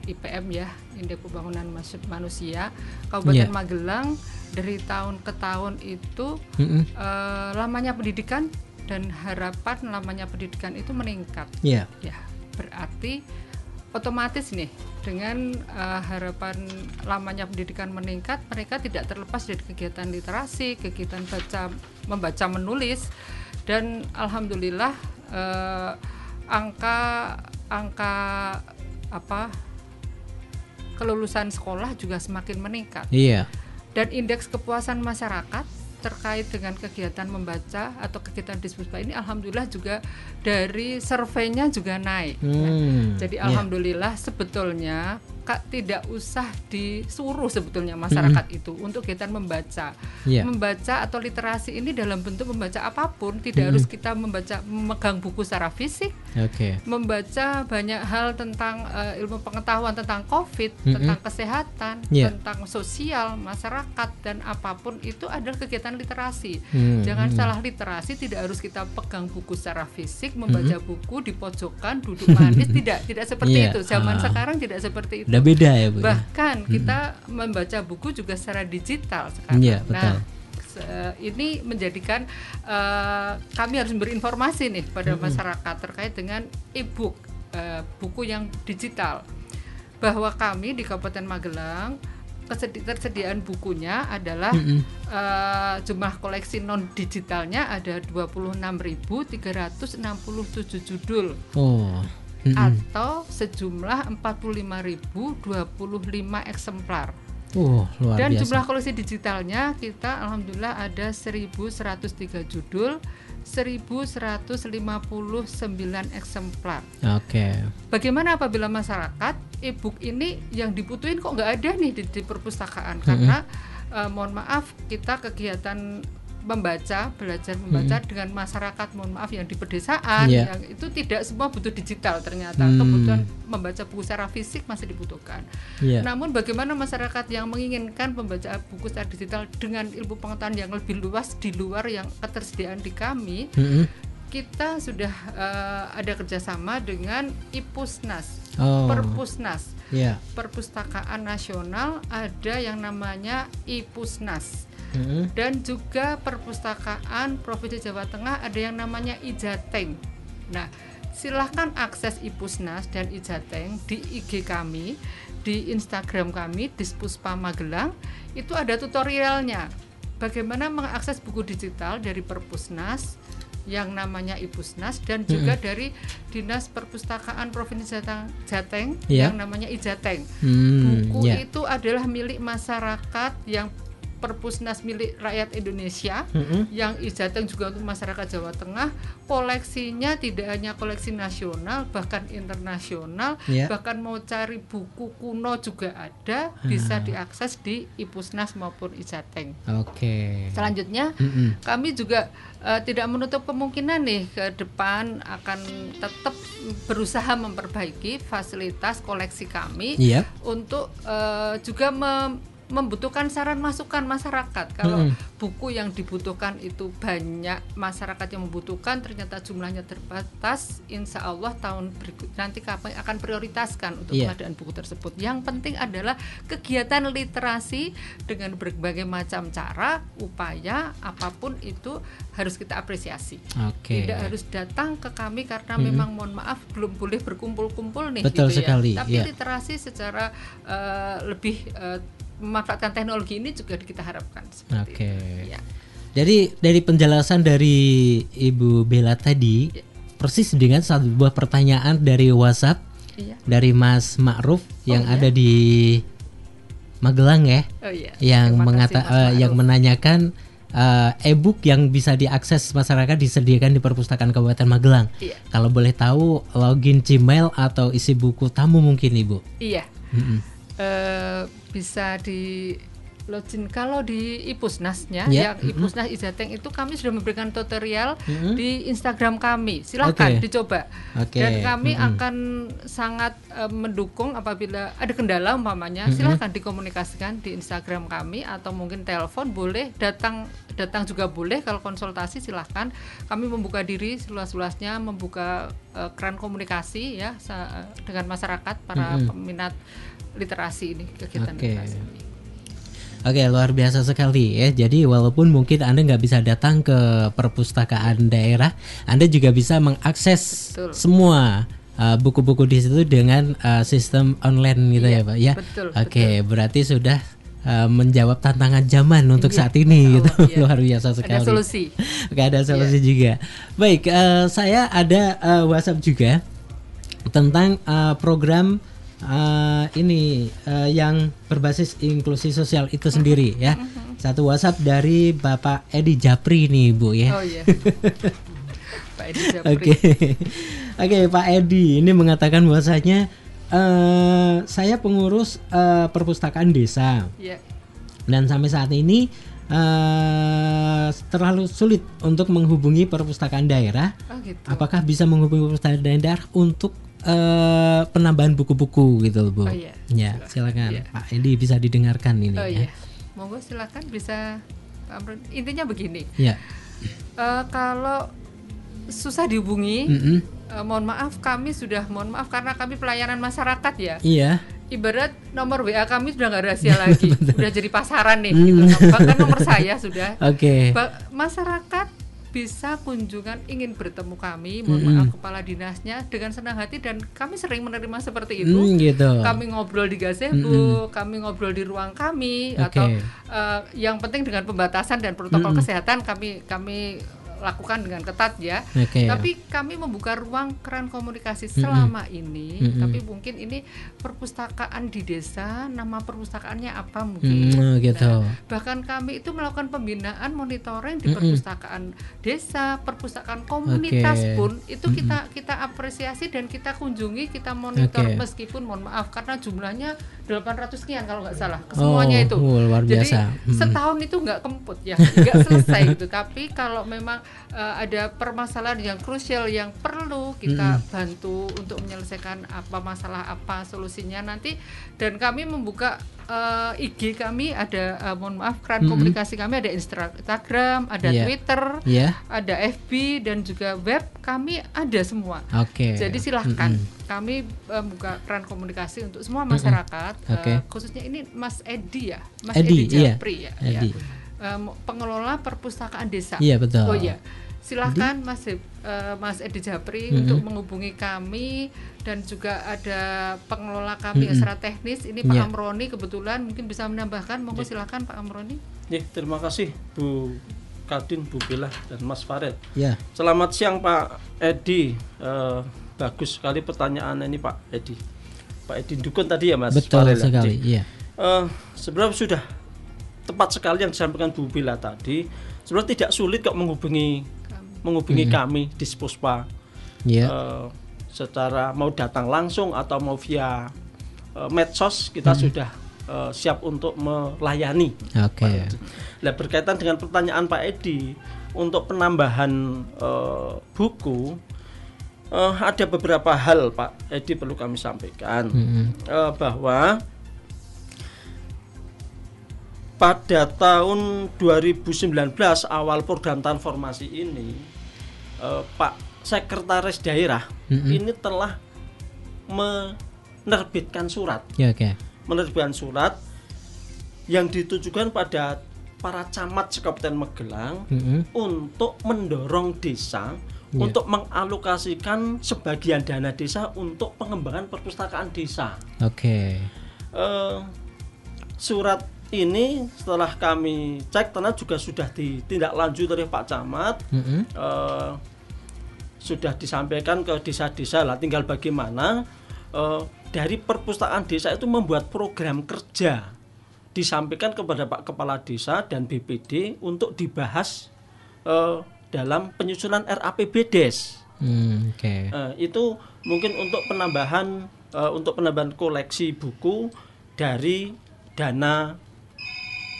IPM ya, Indeks Pembangunan Manusia, Kabupaten Iya. Magelang dari tahun ke tahun itu Mm-mm. eh, lamanya pendidikan dan harapan lamanya pendidikan itu meningkat. Iya. Ya, berarti otomatis nih dengan eh, harapan lamanya pendidikan meningkat, mereka tidak terlepas dari kegiatan literasi, kegiatan baca, membaca, menulis, dan alhamdulillah eh, angka angka apa kelulusan sekolah juga semakin meningkat Iya. dan indeks kepuasan masyarakat terkait dengan kegiatan membaca atau kegiatan diskusi ini alhamdulillah juga dari surveinya juga naik. ya. Hmm, Jadi iya. alhamdulillah sebetulnya Kak tidak usah disuruh sebetulnya masyarakat itu untuk kegiatan membaca. Iya. Membaca atau literasi ini dalam bentuk membaca apa pun, tidak harus kita membaca memegang buku secara fisik, Oke. membaca banyak hal tentang eh, ilmu pengetahuan tentang COVID, Mm-mm. tentang kesehatan, Iya. tentang sosial masyarakat dan apa pun itu adalah kegiatan literasi. Hmm, Jangan hmm. salah literasi tidak harus kita pegang buku secara fisik, membaca buku di pojokan, duduk manis, tidak, tidak seperti Iya, itu. Zaman ah. sekarang tidak seperti itu. Beda ya, Bu. ya? Bahkan kita membaca buku juga secara digital sekarang. Iya, betul. Nah, ini menjadikan eh, kami harus memberi informasi nih pada masyarakat terkait dengan e-book eh, buku yang digital bahwa kami di Kabupaten Magelang ketersediaan bukunya adalah eh, jumlah koleksi non digitalnya ada 26.367 judul Oh. Mm-mm. atau sejumlah 45.025 eksemplar. Oh, luar Dan biasa. jumlah koleksi digitalnya kita alhamdulillah ada 1103 judul, 1159 eksemplar. Oke. Bagaimana apabila masyarakat e-book ini yang dibutuhin kok nggak ada nih di, di perpustakaan karena eh, mohon maaf kita kegiatan membaca belajar membaca dengan masyarakat mohon maaf yang di pedesaan Iya. yang itu tidak semua butuh digital ternyata Hmm. kebutuhan membaca buku secara fisik masih dibutuhkan. Iya. Namun bagaimana masyarakat yang menginginkan membaca buku secara digital dengan ilmu pengetahuan yang lebih luas di luar yang ketersediaan di kami, Mm-mm. kita sudah eh, ada kerjasama dengan IPUSNAS, Oh. Perpusnas, Iya. Perpustakaan Nasional ada yang namanya IPUSNAS Mm-mm. dan juga Perpustakaan Provinsi Jawa Tengah ada yang namanya Ijateng. Nah, silahkan akses IPUSNAS dan Ijateng di IG kami, di Instagram kami, Dispuspa Magelang, itu ada tutorialnya. Bagaimana mengakses buku digital dari Perpusnas yang namanya IPUSNAS dan juga dari Dinas Perpustakaan Provinsi Jateng, Jateng Iya. yang namanya Ijateng. Hmm, Buku ya. itu adalah milik masyarakat yang Perpusnas milik rakyat Indonesia Mm-mm. yang Ijateng juga untuk masyarakat Jawa Tengah koleksinya tidak hanya koleksi nasional bahkan internasional Ya. bahkan mau cari buku kuno juga ada bisa diakses di Ipusnas maupun Ijateng Oke. selanjutnya Mm-mm. kami juga eh, tidak menutup kemungkinan nih ke depan akan tetap berusaha memperbaiki fasilitas koleksi kami Iya. untuk eh, juga mem- membutuhkan saran masukan masyarakat. Kalau Mm-mm. buku yang dibutuhkan itu banyak masyarakat yang membutuhkan, ternyata jumlahnya terbatas. Insya Allah tahun berikut nanti kami akan prioritaskan untuk Iya. pengadaan buku tersebut. Yang penting adalah kegiatan literasi dengan berbagai macam cara, upaya apa pun itu harus kita apresiasi. Oke. Tidak harus datang ke kami karena memang mohon maaf belum boleh berkumpul-kumpul nih Betul gitu sekali, ya. Tapi iya. literasi secara eh, lebih eh, memanfaatkan teknologi ini juga kita harapkan seperti Oke. itu. Ya. Jadi dari penjelasan dari Ibu Bella tadi Iya. persis dengan satu buah pertanyaan dari WhatsApp Iya. dari Mas Ma'ruf yang iya? ada di Magelang ya. Oh iya. yang mengata eh, yang menanyakan eh, e-book yang bisa diakses masyarakat disediakan di perpustakaan Kabupaten Magelang. Iya. Kalau boleh tahu login Gmail atau isi buku tamu mungkin Ibu. Iya. Mm-mm. Eh, bisa di login kalau di Ipusnasnya Ya, yang Ipusnas Ijateng itu kami sudah memberikan tutorial Mhm. di Instagram kami silahkan Oke. dicoba Oke, dan kami mhm. akan sangat eh, mendukung apabila ada kendala umpamanya Mhm. silahkan dikomunikasikan di Instagram kami atau mungkin telepon boleh datang datang juga boleh kalau konsultasi silahkan kami membuka diri seluas-luasnya membuka eh, keran komunikasi ya sa- dengan masyarakat para Mhm. peminat literasi ini kegiatan Oke. literasi ini. Oke, luar biasa sekali ya. Jadi walaupun mungkin Anda nggak bisa datang ke perpustakaan daerah, Anda juga bisa mengakses Betul. semua uh, buku-buku di situ dengan uh, sistem online gitu Iya, ya, Pak ya. betul, Oke, berarti sudah uh, menjawab tantangan zaman untuk Iya, saat ini insya gitu. Iya. luar biasa sekali. Ada solusi. Oke, ada solusi juga. Baik, eh, saya ada eh, WhatsApp juga tentang eh, program eh, ini eh, yang berbasis inklusi sosial itu sendiri ya. Satu WhatsApp dari Bapak Edi Japri nih, Bu ya. Oh iya. Pak Edi Japri. Oke, oke Pak Edi ini mengatakan bahwasanya eh, saya pengurus eh, perpustakaan desa Iya. dan sampai saat ini eh, terlalu sulit untuk menghubungi perpustakaan daerah. Oh gitu. Apakah bisa menghubungi perpustakaan daerah untuk eh, penambahan buku-buku gitu, loh, Bu? Oh, iya. Ya, silakan Iya. Pak Edi bisa didengarkan ini Oh ya. iya. Monggo silakan bisa. Intinya begini. Ya. eh, kalau susah dihubungi, Mm-mm. eh, mohon maaf kami sudah mohon maaf karena kami pelayanan masyarakat ya. Iya. Ibarat nomor WA kami sudah nggak rahasia lagi, udah jadi pasaran nih. Hmm. Gitu. Bahkan nomor saya sudah. Oke. Ba- masyarakat bisa kunjungan ingin bertemu kami, mohon Mm-mm. maaf kepala dinasnya dengan senang hati dan kami sering menerima seperti itu. Hmm, gitu. Kami ngobrol di gazebo, kami ngobrol di ruang kami Oke. atau eh, yang penting dengan pembatasan dan protokol Mm-mm. kesehatan kami kami lakukan dengan ketat ya. Oke. Tapi kami membuka ruang keran komunikasi selama ini. Mm-mm. Tapi mungkin ini perpustakaan di desa, nama perpustakaannya apa mungkin. Hmm, gitu. Nah, bahkan kami itu melakukan pembinaan monitoring di Mm-mm. perpustakaan desa, perpustakaan komunitas Oke. pun itu Mm-mm. kita kita apresiasi dan kita kunjungi, kita monitor Oke. meskipun mohon maaf karena jumlahnya 800 sekian kalau nggak salah semuanya Oh, itu. luar Jadi biasa. Mm-mm. setahun itu nggak kemput ya, nggak selesai gitu. Tapi kalau memang eh, ada permasalahan yang krusial yang perlu kita Mm-mm. bantu untuk menyelesaikan apa masalah apa solusinya nanti dan kami membuka eh, IG kami ada eh, mohon maaf keran Mm-mm. komunikasi kami ada Instagram, ada Iya. Twitter, Iya. ada FB dan juga web kami ada semua. Oke. Jadi silahkan Mm-mm. kami eh, buka keran komunikasi untuk semua masyarakat, eh, Oke. khususnya ini Mas Edi ya, Mas Edi, Edi, iya. Japri ya, Edi. ya. Eh, pengelola perpustakaan desa. Iya, betul. Oh iya, silahkan Mas eh, Mas Edi Japri Mm-mm. untuk menghubungi kami dan juga ada pengelola kami Mm-mm. secara teknis. Ini Pak Iya. Amroni kebetulan mungkin bisa menambahkan. Monggo silahkan Pak Amroni. Ya, terima kasih Bu Kadin, Bu Bella, dan Mas Farid. Ya. Selamat siang Pak Edi. Eh, bagus sekali pertanyaan ini Pak Edi. Pak Edi Dukun tadi ya Mas Betul Farel ya? sekali, iya. Eh, sebenarnya sudah tepat sekali yang disampaikan Bu Bila tadi. Sebenarnya tidak sulit kok menghubungi menghubungi Mhm. kami di Spuspa. Iya. Eh, secara mau datang langsung atau mau via eh, medsos kita Mhm. sudah eh, siap untuk melayani. Oke. Nah berkaitan dengan pertanyaan Pak Edi untuk penambahan eh, buku eh, ada beberapa hal Pak Edi perlu kami sampaikan Mm-mm. Eh, bahwa pada tahun 2019 awal program transformasi ini eh, Pak Sekretaris Daerah Mm-mm. ini telah menerbitkan surat Ya oke. menerbitkan surat yang ditujukan pada para camat sekabupaten Magelang Mm-mm. untuk mendorong desa Iya. untuk mengalokasikan sebagian dana desa untuk pengembangan perpustakaan desa. Oke. Eh, surat ini setelah kami cek ternyata juga sudah ditindaklanjuti oleh Pak Camat Mm-mm. eh, sudah disampaikan ke desa-desa lah tinggal bagaimana eh, dari perpustakaan desa itu membuat program kerja disampaikan kepada Pak Kepala Desa dan BPD untuk dibahas eh, dalam penyusunan RAPB Des. Hmm, Oke. Eh, itu mungkin untuk penambahan eh, untuk penambahan koleksi buku dari dana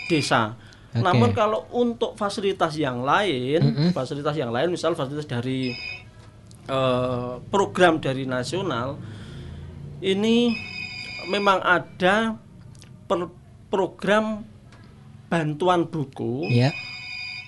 desa. Oke. Namun kalau untuk fasilitas yang lain, Mm-mm. fasilitas yang lain misal fasilitas dari eh, program dari nasional ini memang ada per- program bantuan buku. Ya.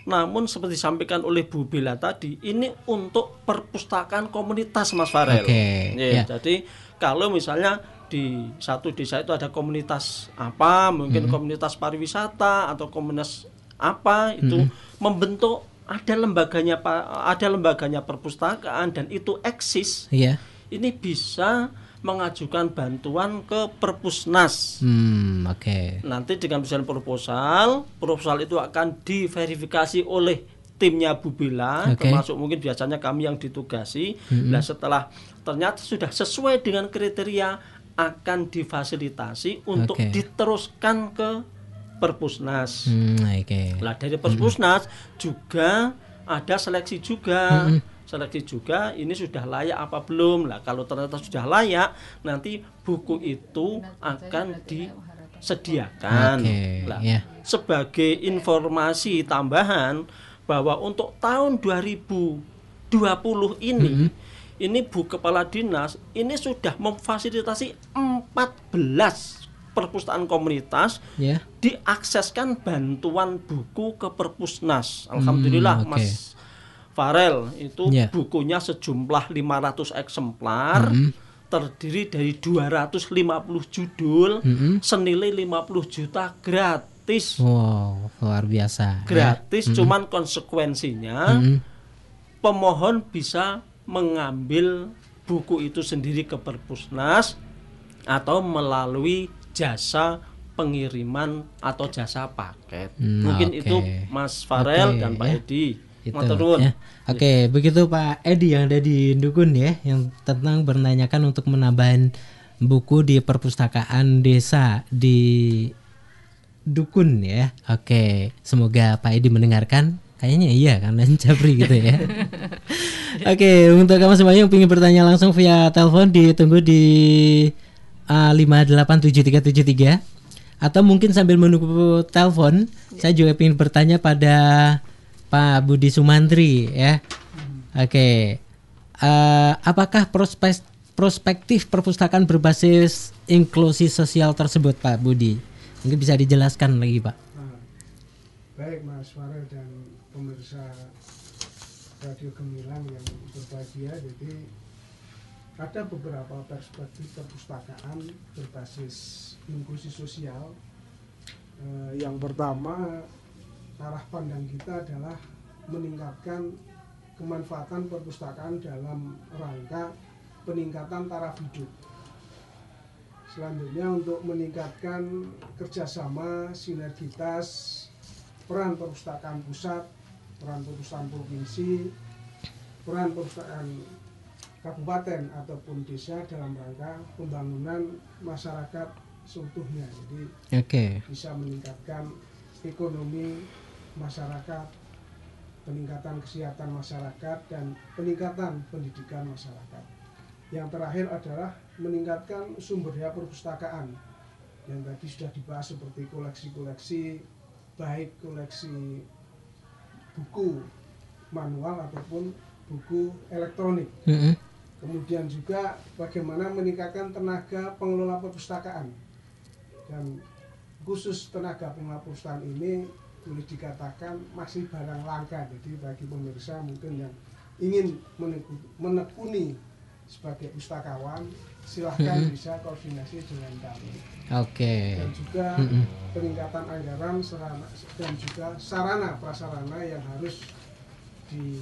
Namun seperti disampaikan oleh Bu Bella tadi, ini untuk perpustakaan komunitas Mas Farel. Oke, Ya, ya. Jadi kalau misalnya di satu desa itu ada komunitas apa, mungkin Mhm. komunitas pariwisata atau komunitas apa itu Mhm. membentuk ada lembaganya ada lembaganya perpustakaan dan itu eksis. Iya. Ini bisa mengajukan bantuan ke Perpusnas. Hmm, oke. Nanti dengan pesan proposal, proposal itu akan diverifikasi oleh timnya Bu Bella, Oke. termasuk mungkin biasanya kami yang ditugasi. Mhm. Nah, setelah ternyata sudah sesuai dengan kriteria akan difasilitasi untuk Oke. diteruskan ke Perpusnas. Hmm, oke. Lah dari Perpusnas juga ada seleksi juga. Mm-mm. Seleksi juga ini sudah layak apa belum? Lah kalau ternyata sudah layak, nanti buku itu akan disediakan. Oke, Lah, ya. sebagai informasi tambahan bahwa untuk tahun 2020 ini ini Bu Kepala Dinas ini sudah memfasilitasi 14 perpustakaan komunitas Ya. diakseskan bantuan buku ke Perpusnas. Alhamdulillah Hmm, oke. Mas Farel itu Ya. bukunya sejumlah 500 eksemplar Mhm. terdiri dari 250 judul Mhm. senilai 50 juta gratis. Wow, luar biasa. ya. Gratis Mhm. cuman konsekuensinya Mhm. pemohon bisa mengambil buku itu sendiri ke Perpusnas atau melalui jasa pengiriman atau jasa paket. Hmm, Mungkin oke. itu Mas Farel Oke, dan Pak ya. Edi. Itu, Matur nuwun. ya. Oke, begitu Pak Edi yang ada di Dukun ya, yang tentang menanyakan untuk menambahin buku di perpustakaan desa di Dukun ya. Oke, semoga Pak Edi mendengarkan. Kayaknya iya karena Jabri gitu ya. Oke, untuk kamu semua yang ingin bertanya langsung via telepon ditunggu di uh, 587373 atau mungkin sambil menunggu telepon, saya juga ingin bertanya pada Pak Budi Sumantri ya. Oke. Eh, apakah prospek prospektif perpustakaan berbasis inklusi sosial tersebut Pak Budi? Mungkin bisa dijelaskan lagi Pak. Nah, baik Mas Farel dan pemirsa Radio Gemilang yang berbahagia, jadi ada beberapa perspektif perpustakaan berbasis inklusi sosial. Eh, yang pertama, arah pandang kita adalah meningkatkan kemanfaatan perpustakaan dalam rangka peningkatan taraf hidup. Selanjutnya untuk meningkatkan kerjasama, sinergitas, peran perpustakaan pusat, peran perpustakaan provinsi, peran perpustakaan kabupaten ataupun desa dalam rangka pembangunan masyarakat seutuhnya. Jadi Oke. bisa meningkatkan ekonomi masyarakat, peningkatan kesehatan masyarakat dan peningkatan pendidikan masyarakat. Yang terakhir adalah meningkatkan sumber daya perpustakaan yang tadi sudah dibahas seperti koleksi-koleksi baik koleksi buku manual ataupun buku elektronik. Mm-mm. Kemudian juga bagaimana meningkatkan tenaga pengelola perpustakaan. Dan khusus tenaga pengelola perpustakaan ini boleh dikatakan masih barang langka. Jadi bagi pemirsa mungkin yang ingin meneku- menekuni sebagai pustakawan, silahkan Mhm. bisa koordinasi dengan kami. Oke. Dan juga Mm-mm. peningkatan anggaran sarana, dan juga sarana prasarana yang harus di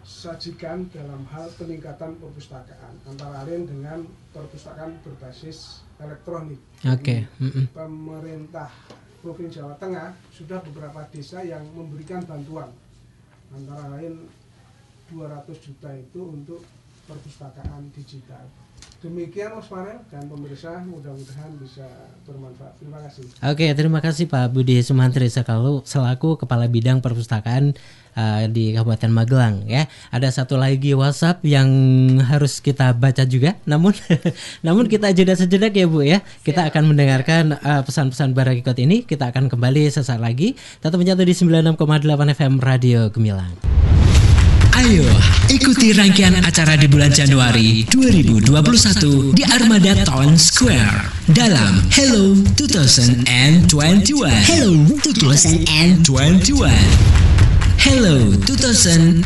sajikan dalam hal peningkatan perpustakaan antara lain dengan perpustakaan berbasis elektronik. Oke, Jadi, mm-mm. Pemerintah Provinsi Jawa Tengah sudah beberapa desa yang memberikan bantuan antara lain 200 juta itu untuk perpustakaan digital. demikian Mas Farel dan pemirsa mudah-mudahan bisa bermanfaat. Terima kasih. Oke, terima kasih Pak Budi Sumantri selaku selaku Kepala Bidang Perpustakaan uh, di Kabupaten Magelang ya. Ada satu lagi WhatsApp yang harus kita baca juga. Namun namun kita jeda sejenak ya Bu ya. Kita akan mendengarkan uh, pesan-pesan Barakikot ini. Kita akan kembali sesaat lagi. Tetap menyatu di 96,8 FM Radio Gemilang. Ayo, ikuti rangkaian acara di bulan Januari 2021 di Armada Town Square dalam Hello 2021. Hello 2021. Hello 2021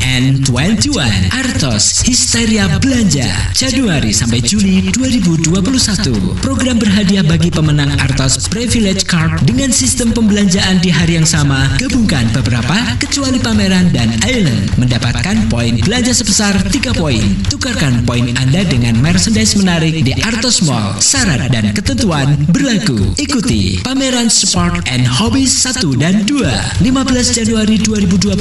Artos Histeria Belanja Januari sampai Juli 2021 Program berhadiah bagi pemenang Artos Privilege Card dengan sistem pembelanjaan di hari yang sama Gabungkan beberapa kecuali pameran dan island. Mendapatkan poin belanja sebesar 3 poin. Tukarkan poin Anda dengan merchandise menarik di Artos Mall. Syarat dan ketentuan berlaku. Ikuti pameran Sport and Hobbies 1 dan 2 15 Januari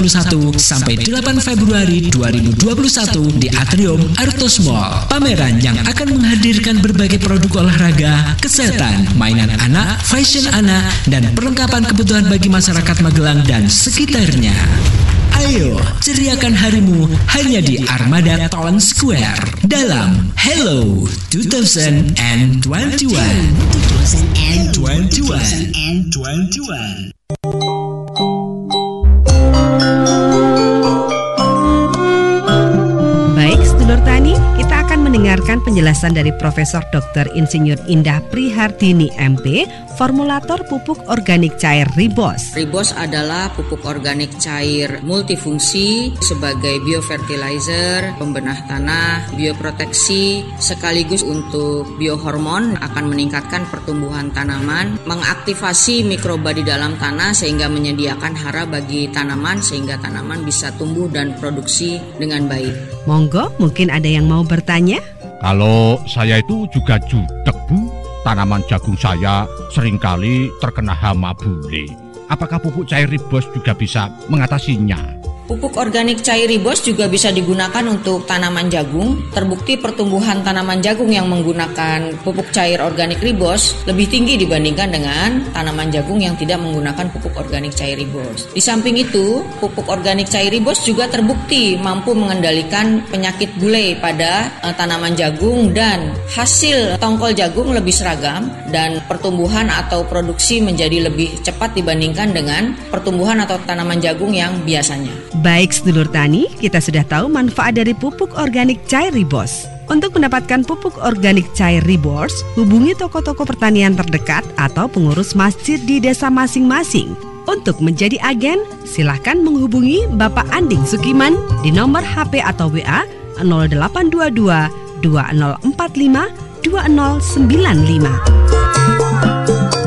2021 sampai 8 Februari 2021 di Atrium Artos Mall. Pameran yang akan menghadirkan berbagai produk olahraga, kesehatan, mainan anak, fashion anak, dan perlengkapan kebutuhan bagi masyarakat Magelang dan sekitarnya. Ayo, ceriakan harimu hanya di Armada Town Square dalam Hello 2021. 2021. Mendengarkan penjelasan dari Profesor Dr. Insinyur Indah Prihardini MP, formulator pupuk organik cair Ribos. Ribos adalah pupuk organik cair multifungsi sebagai biofertilizer, pembenah tanah, bioproteksi, sekaligus untuk biohormon akan meningkatkan pertumbuhan tanaman, mengaktifasi mikroba di dalam tanah sehingga menyediakan hara bagi tanaman sehingga tanaman bisa tumbuh dan produksi dengan baik. Monggo, mungkin ada yang mau bertanya? Kalau saya itu juga judek bu, tanaman jagung saya sering kali terkena hama bule. Apakah pupuk cair ribos juga bisa mengatasinya? Pupuk organik cair ribos juga bisa digunakan untuk tanaman jagung. Terbukti pertumbuhan tanaman jagung yang menggunakan pupuk cair organik ribos lebih tinggi dibandingkan dengan tanaman jagung yang tidak menggunakan pupuk organik cair ribos. Di samping itu, pupuk organik cair ribos juga terbukti mampu mengendalikan penyakit gulai pada uh, tanaman jagung dan hasil tongkol jagung lebih seragam dan pertumbuhan atau produksi menjadi lebih cepat dibandingkan dengan pertumbuhan atau tanaman jagung yang biasanya. Baik sedulur tani, kita sudah tahu manfaat dari pupuk organik cair ribos. Untuk mendapatkan pupuk organik cair Ribos, hubungi toko-toko pertanian terdekat atau pengurus masjid di desa masing-masing. Untuk menjadi agen, silahkan menghubungi Bapak Anding Sukiman di nomor HP atau WA 0822 2045 2095.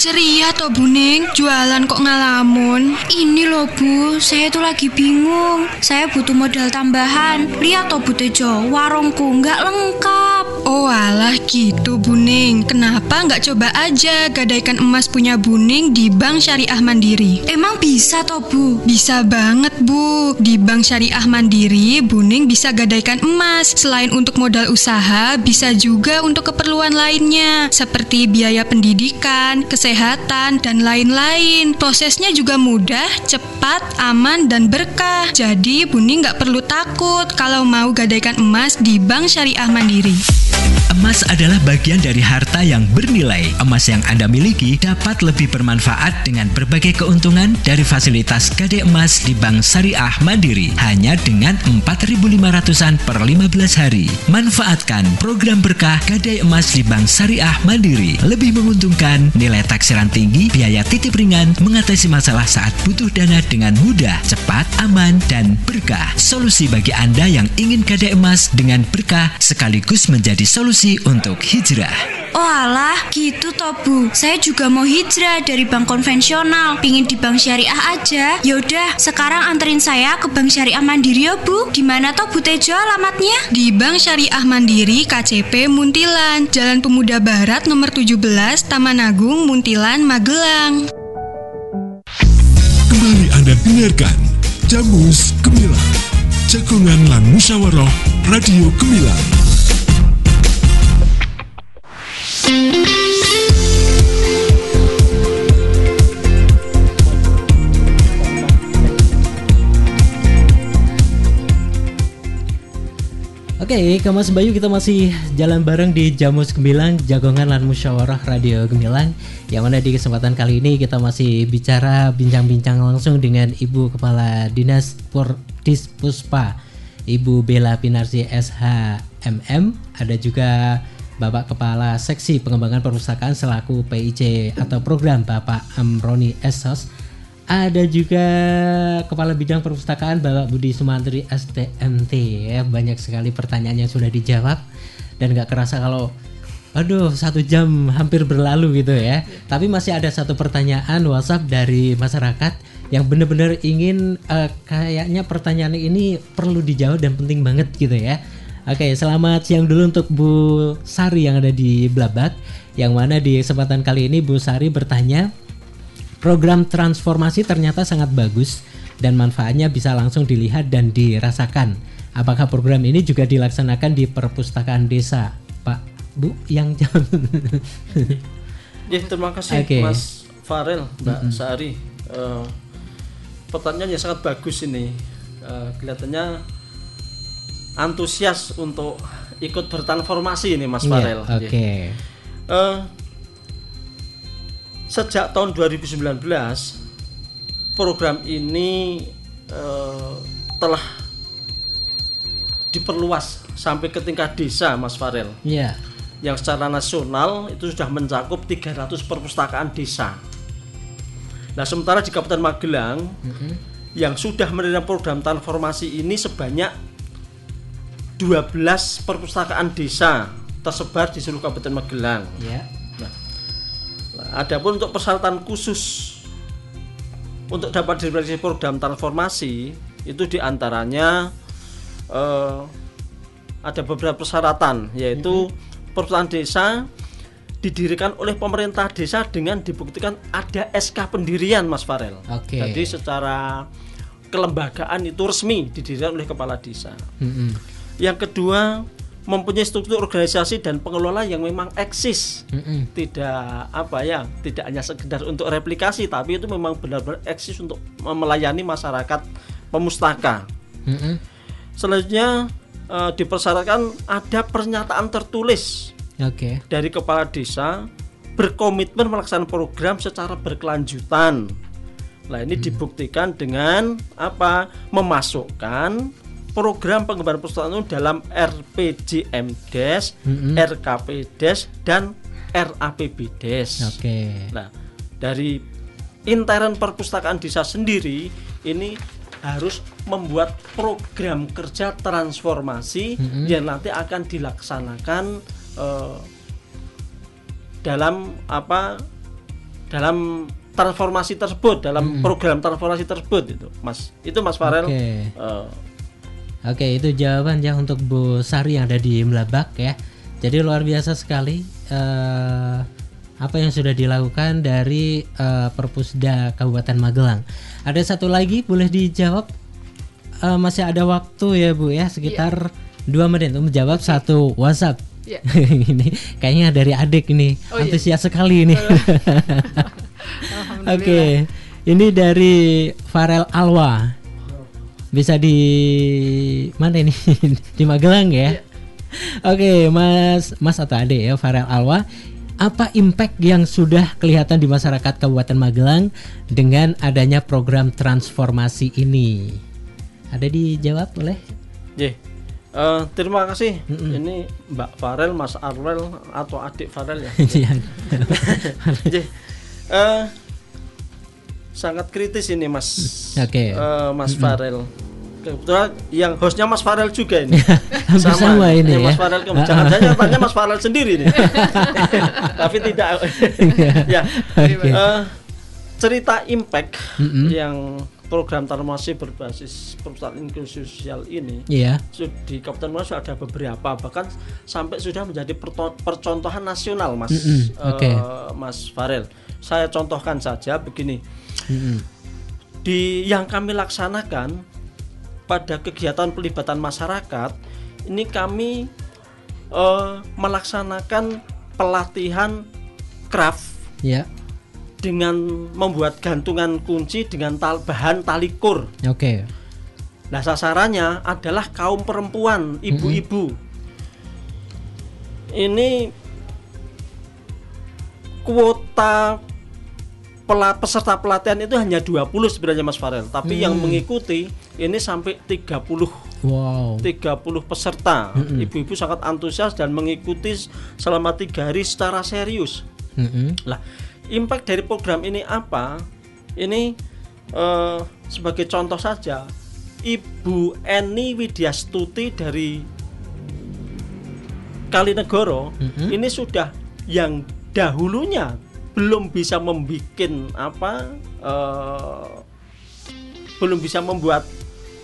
Ceria toh Buning, jualan kok ngalamun? Ini loh Bu, saya tuh lagi bingung. Saya butuh modal tambahan. Lihat toh Bu Tejo, warungku nggak lengkap. Oh alah gitu Buning. Kenapa nggak coba aja gadaikan emas punya Buning di Bank Syariah Mandiri? Emang bisa toh Bu? Bisa banget Bu. Di Bank Syariah Mandiri, Buning bisa gadaikan emas. Selain untuk modal usaha, bisa juga untuk keperluan lainnya. Seperti biaya pendidikan, kesehatan, kesehatan, dan lain-lain. Prosesnya juga mudah, cepat, aman, dan berkah. Jadi, Buni nggak perlu takut kalau mau gadaikan emas di Bank Syariah Mandiri. Emas adalah bagian dari harta yang bernilai. Emas yang Anda miliki dapat lebih bermanfaat dengan berbagai keuntungan dari fasilitas gade emas di Bank Syariah Mandiri hanya dengan 4.500-an per 15 hari. Manfaatkan program berkah gade emas di Bank Syariah Mandiri. Lebih menguntungkan, nilai taksiran tinggi, biaya titip ringan, mengatasi masalah saat butuh dana dengan mudah, cepat, aman, dan berkah. Solusi bagi Anda yang ingin gade emas dengan berkah sekaligus menjadi solusi untuk hijrah. Oh alah, gitu toh Bu. Saya juga mau hijrah dari bank konvensional, pingin di bank syariah aja. Yaudah, sekarang anterin saya ke bank syariah Mandiri ya Bu. Di mana toh Bu Tejo alamatnya? Di Bank Syariah Mandiri KCP Muntilan, Jalan Pemuda Barat nomor 17, Taman Agung, Muntilan, Magelang. Kembali Anda dengarkan Jamus Gemilang Jagongan lan Musyawarah Radio Gemilang. Oke, okay, Mas Bayu kita masih jalan bareng di Jamus Gemilang, Jagongan lan Musyawarah Radio Gemilang. Yang mana di kesempatan kali ini kita masih bicara bincang-bincang langsung dengan Ibu Kepala Dinas Pordis Puspa, Ibu Bella Pinarsi SHMM, ada juga Bapak Kepala Seksi Pengembangan Perpustakaan selaku PIC atau program Bapak Amroni Esos. Ada juga Kepala Bidang Perpustakaan Bapak Budi Sumantri STMT ya banyak sekali pertanyaan yang sudah dijawab. Dan nggak kerasa kalau aduh satu jam hampir berlalu gitu ya. Tapi masih ada satu pertanyaan WhatsApp dari masyarakat yang benar-benar ingin uh, kayaknya pertanyaan ini perlu dijawab dan penting banget gitu ya Oke, selamat siang dulu untuk Bu Sari yang ada di Blabat. Yang mana di kesempatan kali ini Bu Sari bertanya, Program transformasi ternyata sangat bagus dan manfaatnya bisa langsung dilihat dan dirasakan. Apakah program ini juga dilaksanakan di perpustakaan desa, Pak? Bu, yang jam. ya, terima kasih okay. Mas Farel, Mbak mm -hmm. Sari. Uh, pertanyaannya sangat bagus ini. Uh, kelihatannya antusias untuk ikut bertransformasi ini Mas yeah, Farel. Oke. Okay. Uh, sejak tahun 2019 program ini uh, telah diperluas sampai ke tingkat desa Mas Farel. Iya. Yang secara nasional itu sudah mencakup 300 perpustakaan desa. Nah, sementara di Kabupaten Magelang mm -hmm. yang sudah menerima program transformasi ini sebanyak 12 perpustakaan desa tersebar di seluruh Kabupaten Magelang. Yeah Adapun untuk persyaratan khusus untuk dapat direalisasi program transformasi itu di antaranya uh, ada beberapa persyaratan yaitu mm-hmm. perpustakaan desa didirikan oleh pemerintah desa dengan dibuktikan ada SK pendirian Mas Farel. Okay. Jadi secara kelembagaan itu resmi didirikan oleh kepala desa. Mm-hmm. Yang kedua mempunyai struktur organisasi dan pengelola yang memang eksis mm -hmm. tidak apa ya tidak hanya sekedar untuk replikasi tapi itu memang benar-benar eksis untuk melayani masyarakat pemustaka mm -hmm. selanjutnya uh, dipersyaratkan ada pernyataan tertulis okay. dari kepala desa berkomitmen melaksanakan program secara berkelanjutan Nah ini hmm. dibuktikan dengan apa? Memasukkan program pengembangan perpustakaan dalam RPJMDes, mm -hmm. RKPDes dan RAPBDes. Oke. Okay. Nah, dari intern perpustakaan desa sendiri ini harus membuat program kerja transformasi mm -hmm. yang nanti akan dilaksanakan uh, dalam apa dalam transformasi tersebut dalam mm -hmm. program transformasi tersebut itu mas itu mas Farel okay. uh, Oke, itu jawaban ya untuk Bu Sari yang ada di Melabak ya. Jadi luar biasa sekali uh, apa yang sudah dilakukan dari uh, Perpusda Kabupaten Magelang. Ada satu lagi boleh dijawab? Uh, masih ada waktu ya Bu ya, sekitar yeah. dua menit untuk menjawab satu WhatsApp. Yeah. ini kayaknya dari adik ini oh, iya. antusias yeah. sekali ini. Oke, okay. ini dari Farel Alwa bisa di mana ini di Magelang ya. Yeah. Oke, okay, Mas Mas atau Ade ya Farel Alwa, apa impact yang sudah kelihatan di masyarakat Kabupaten Magelang dengan adanya program transformasi ini? Ada dijawab oleh? Yeah. Uh, terima kasih. Mm -mm. Ini Mbak Farel, Mas Arwel atau adik Farel ya. yeah. uh, sangat kritis ini Mas. Oke. Okay. Uh, Mas mm -hmm. Farel. Kebetulan yang hostnya Mas Farel juga ini. sama, sama ini ya. Mas Farel jangan jangan tanya Mas Farel sendiri nih. Tapi tidak. ya. Okay. Uh, eh, cerita impact mm -hmm. yang program transformasi berbasis perpustakaan inklusi sosial ini yeah. di Kabupaten Magelang ada beberapa bahkan sampai sudah menjadi percontohan nasional Mas mm -hmm. okay. uh, Mas Farel. Saya contohkan saja begini -hmm. Di yang kami laksanakan pada kegiatan pelibatan masyarakat ini kami eh, melaksanakan pelatihan craft Ya. dengan membuat gantungan kunci dengan tal bahan tali kur. Oke. Nah sasarannya adalah kaum perempuan, ibu-ibu. Ini kuota pela- peserta pelatihan itu hanya 20 sebenarnya Mas Farel, tapi yang Hmm. mengikuti ini sampai 30 Wow. 30 peserta. Ibu-ibu sangat antusias dan mengikuti selama tiga hari secara serius. Mm-mm. Lah, impact dari program ini apa? Ini eh, sebagai contoh saja, Ibu Eni Widyastuti dari Kalinegoro Mm-mm. ini sudah yang dahulunya belum bisa membuat apa eh, belum bisa membuat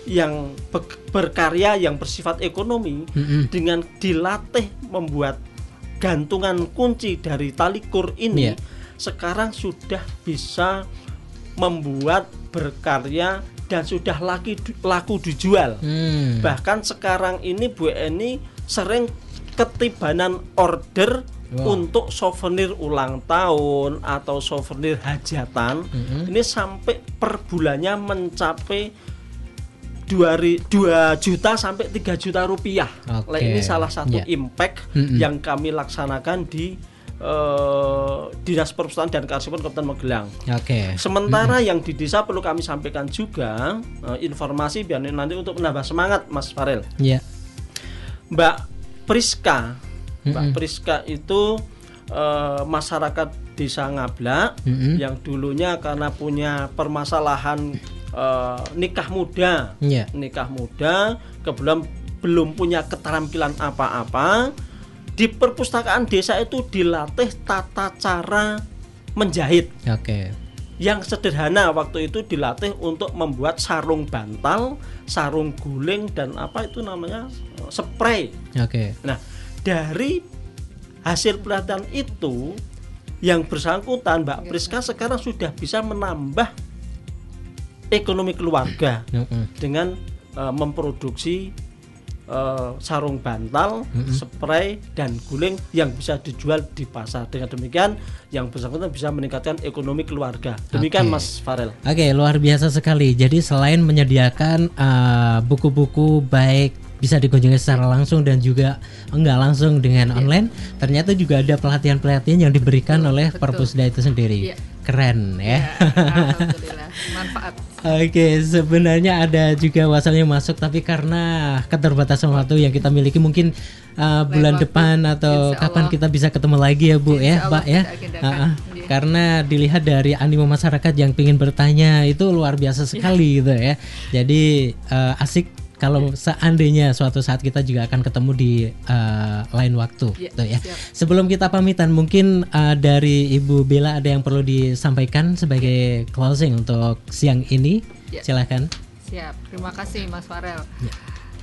yang be- berkarya yang bersifat ekonomi Mm-mm. dengan dilatih membuat gantungan kunci dari tali kur ini Iya. sekarang sudah bisa membuat berkarya dan sudah laki, laku dijual Hmm. bahkan sekarang ini Bu Eni sering ketibanan order Wow. untuk souvenir ulang tahun atau souvenir hajatan Mhm. ini sampai per bulannya mencapai 2 juta sampai 3 juta rupiah. Oke. Nah, ini salah satu Ya. impact Mhm. yang kami laksanakan di eh, Dinas Perpustakaan dan Kearsipan Kabupaten Magelang. Oke. Sementara yang di desa perlu kami sampaikan juga eh, informasi biar nanti untuk menambah semangat Mas Farel. Ya. Mbak Priska, Mbak Mm-mm. Priska itu eh, masyarakat desa Ngablak Mm-mm. yang dulunya karena punya permasalahan eh, nikah muda, Iya. nikah muda, kebetulan belum punya keterampilan apa-apa. Di perpustakaan desa itu dilatih tata cara menjahit Oke. yang sederhana waktu itu dilatih untuk membuat sarung bantal, sarung guling dan apa itu namanya eh, spray. Oke. Nah, dari hasil pelatihan itu yang bersangkutan Mbak Priska sekarang sudah bisa menambah ekonomi keluarga dengan eh, memproduksi eh, sarung bantal, spray dan guling yang bisa dijual di pasar. Dengan demikian yang bersangkutan bisa meningkatkan ekonomi keluarga. Demikian Oke. Mas Farel. Oke, luar biasa sekali. Jadi selain menyediakan uh, buku-buku baik bisa dikunjungi secara langsung dan juga enggak langsung dengan online, ternyata juga ada pelatihan-pelatihan yang diberikan oleh Perpusda itu sendiri. Iya. Keren ya. Alhamdulillah, manfaat. Oke, sebenarnya ada juga wasalnya masuk tapi karena keterbatasan waktu yang kita miliki mungkin uh, bulan waktu, depan atau insya kapan Allah. kita bisa ketemu lagi ya Bu ya, Allah Pak ya. iya. Karena dilihat dari animo masyarakat yang ingin bertanya itu luar biasa sekali gitu ya. Jadi uh, asik kalau seandainya suatu saat kita juga akan ketemu di uh, lain waktu Iya, gitu ya. siap. Sebelum kita pamitan mungkin uh, dari Ibu Bella ada yang perlu disampaikan sebagai closing untuk siang ini. Ya. Silakan. Siap, terima kasih Mas Farel. Ya.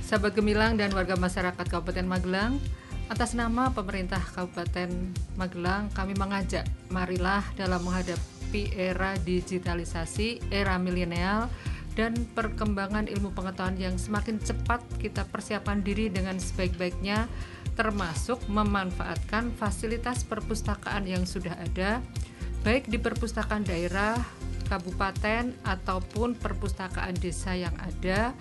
Sahabat Gemilang dan warga masyarakat Kabupaten Magelang, atas nama pemerintah Kabupaten Magelang, kami mengajak marilah dalam menghadapi era digitalisasi, era milenial, dan perkembangan ilmu pengetahuan yang semakin cepat kita persiapkan diri dengan sebaik-baiknya termasuk memanfaatkan fasilitas perpustakaan yang sudah ada baik di perpustakaan daerah, kabupaten ataupun perpustakaan desa yang ada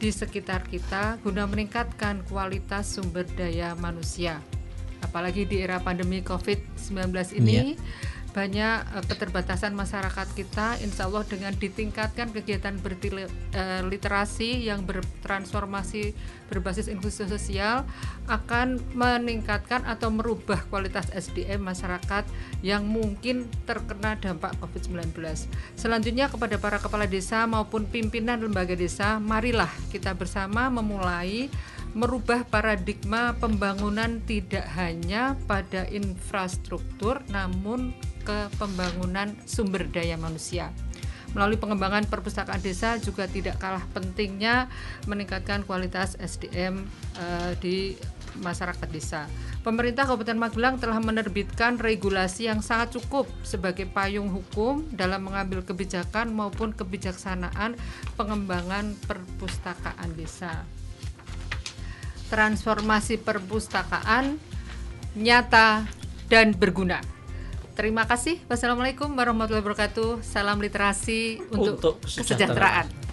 di sekitar kita guna meningkatkan kualitas sumber daya manusia. Apalagi di era pandemi Covid-19 ini banyak eh, keterbatasan masyarakat kita insya Allah dengan ditingkatkan kegiatan berliterasi yang bertransformasi berbasis inklusi sosial akan meningkatkan atau merubah kualitas SDM masyarakat yang mungkin terkena dampak COVID-19. Selanjutnya kepada para kepala desa maupun pimpinan lembaga desa, marilah kita bersama memulai merubah paradigma pembangunan tidak hanya pada infrastruktur namun ke pembangunan sumber daya manusia. Melalui pengembangan perpustakaan desa juga tidak kalah pentingnya meningkatkan kualitas SDM eh, di masyarakat desa. Pemerintah Kabupaten Magelang telah menerbitkan regulasi yang sangat cukup sebagai payung hukum dalam mengambil kebijakan maupun kebijaksanaan pengembangan perpustakaan desa. Transformasi perpustakaan nyata dan berguna. Terima kasih. Wassalamualaikum warahmatullahi wabarakatuh. Salam literasi untuk, Untuk kesejahteraan.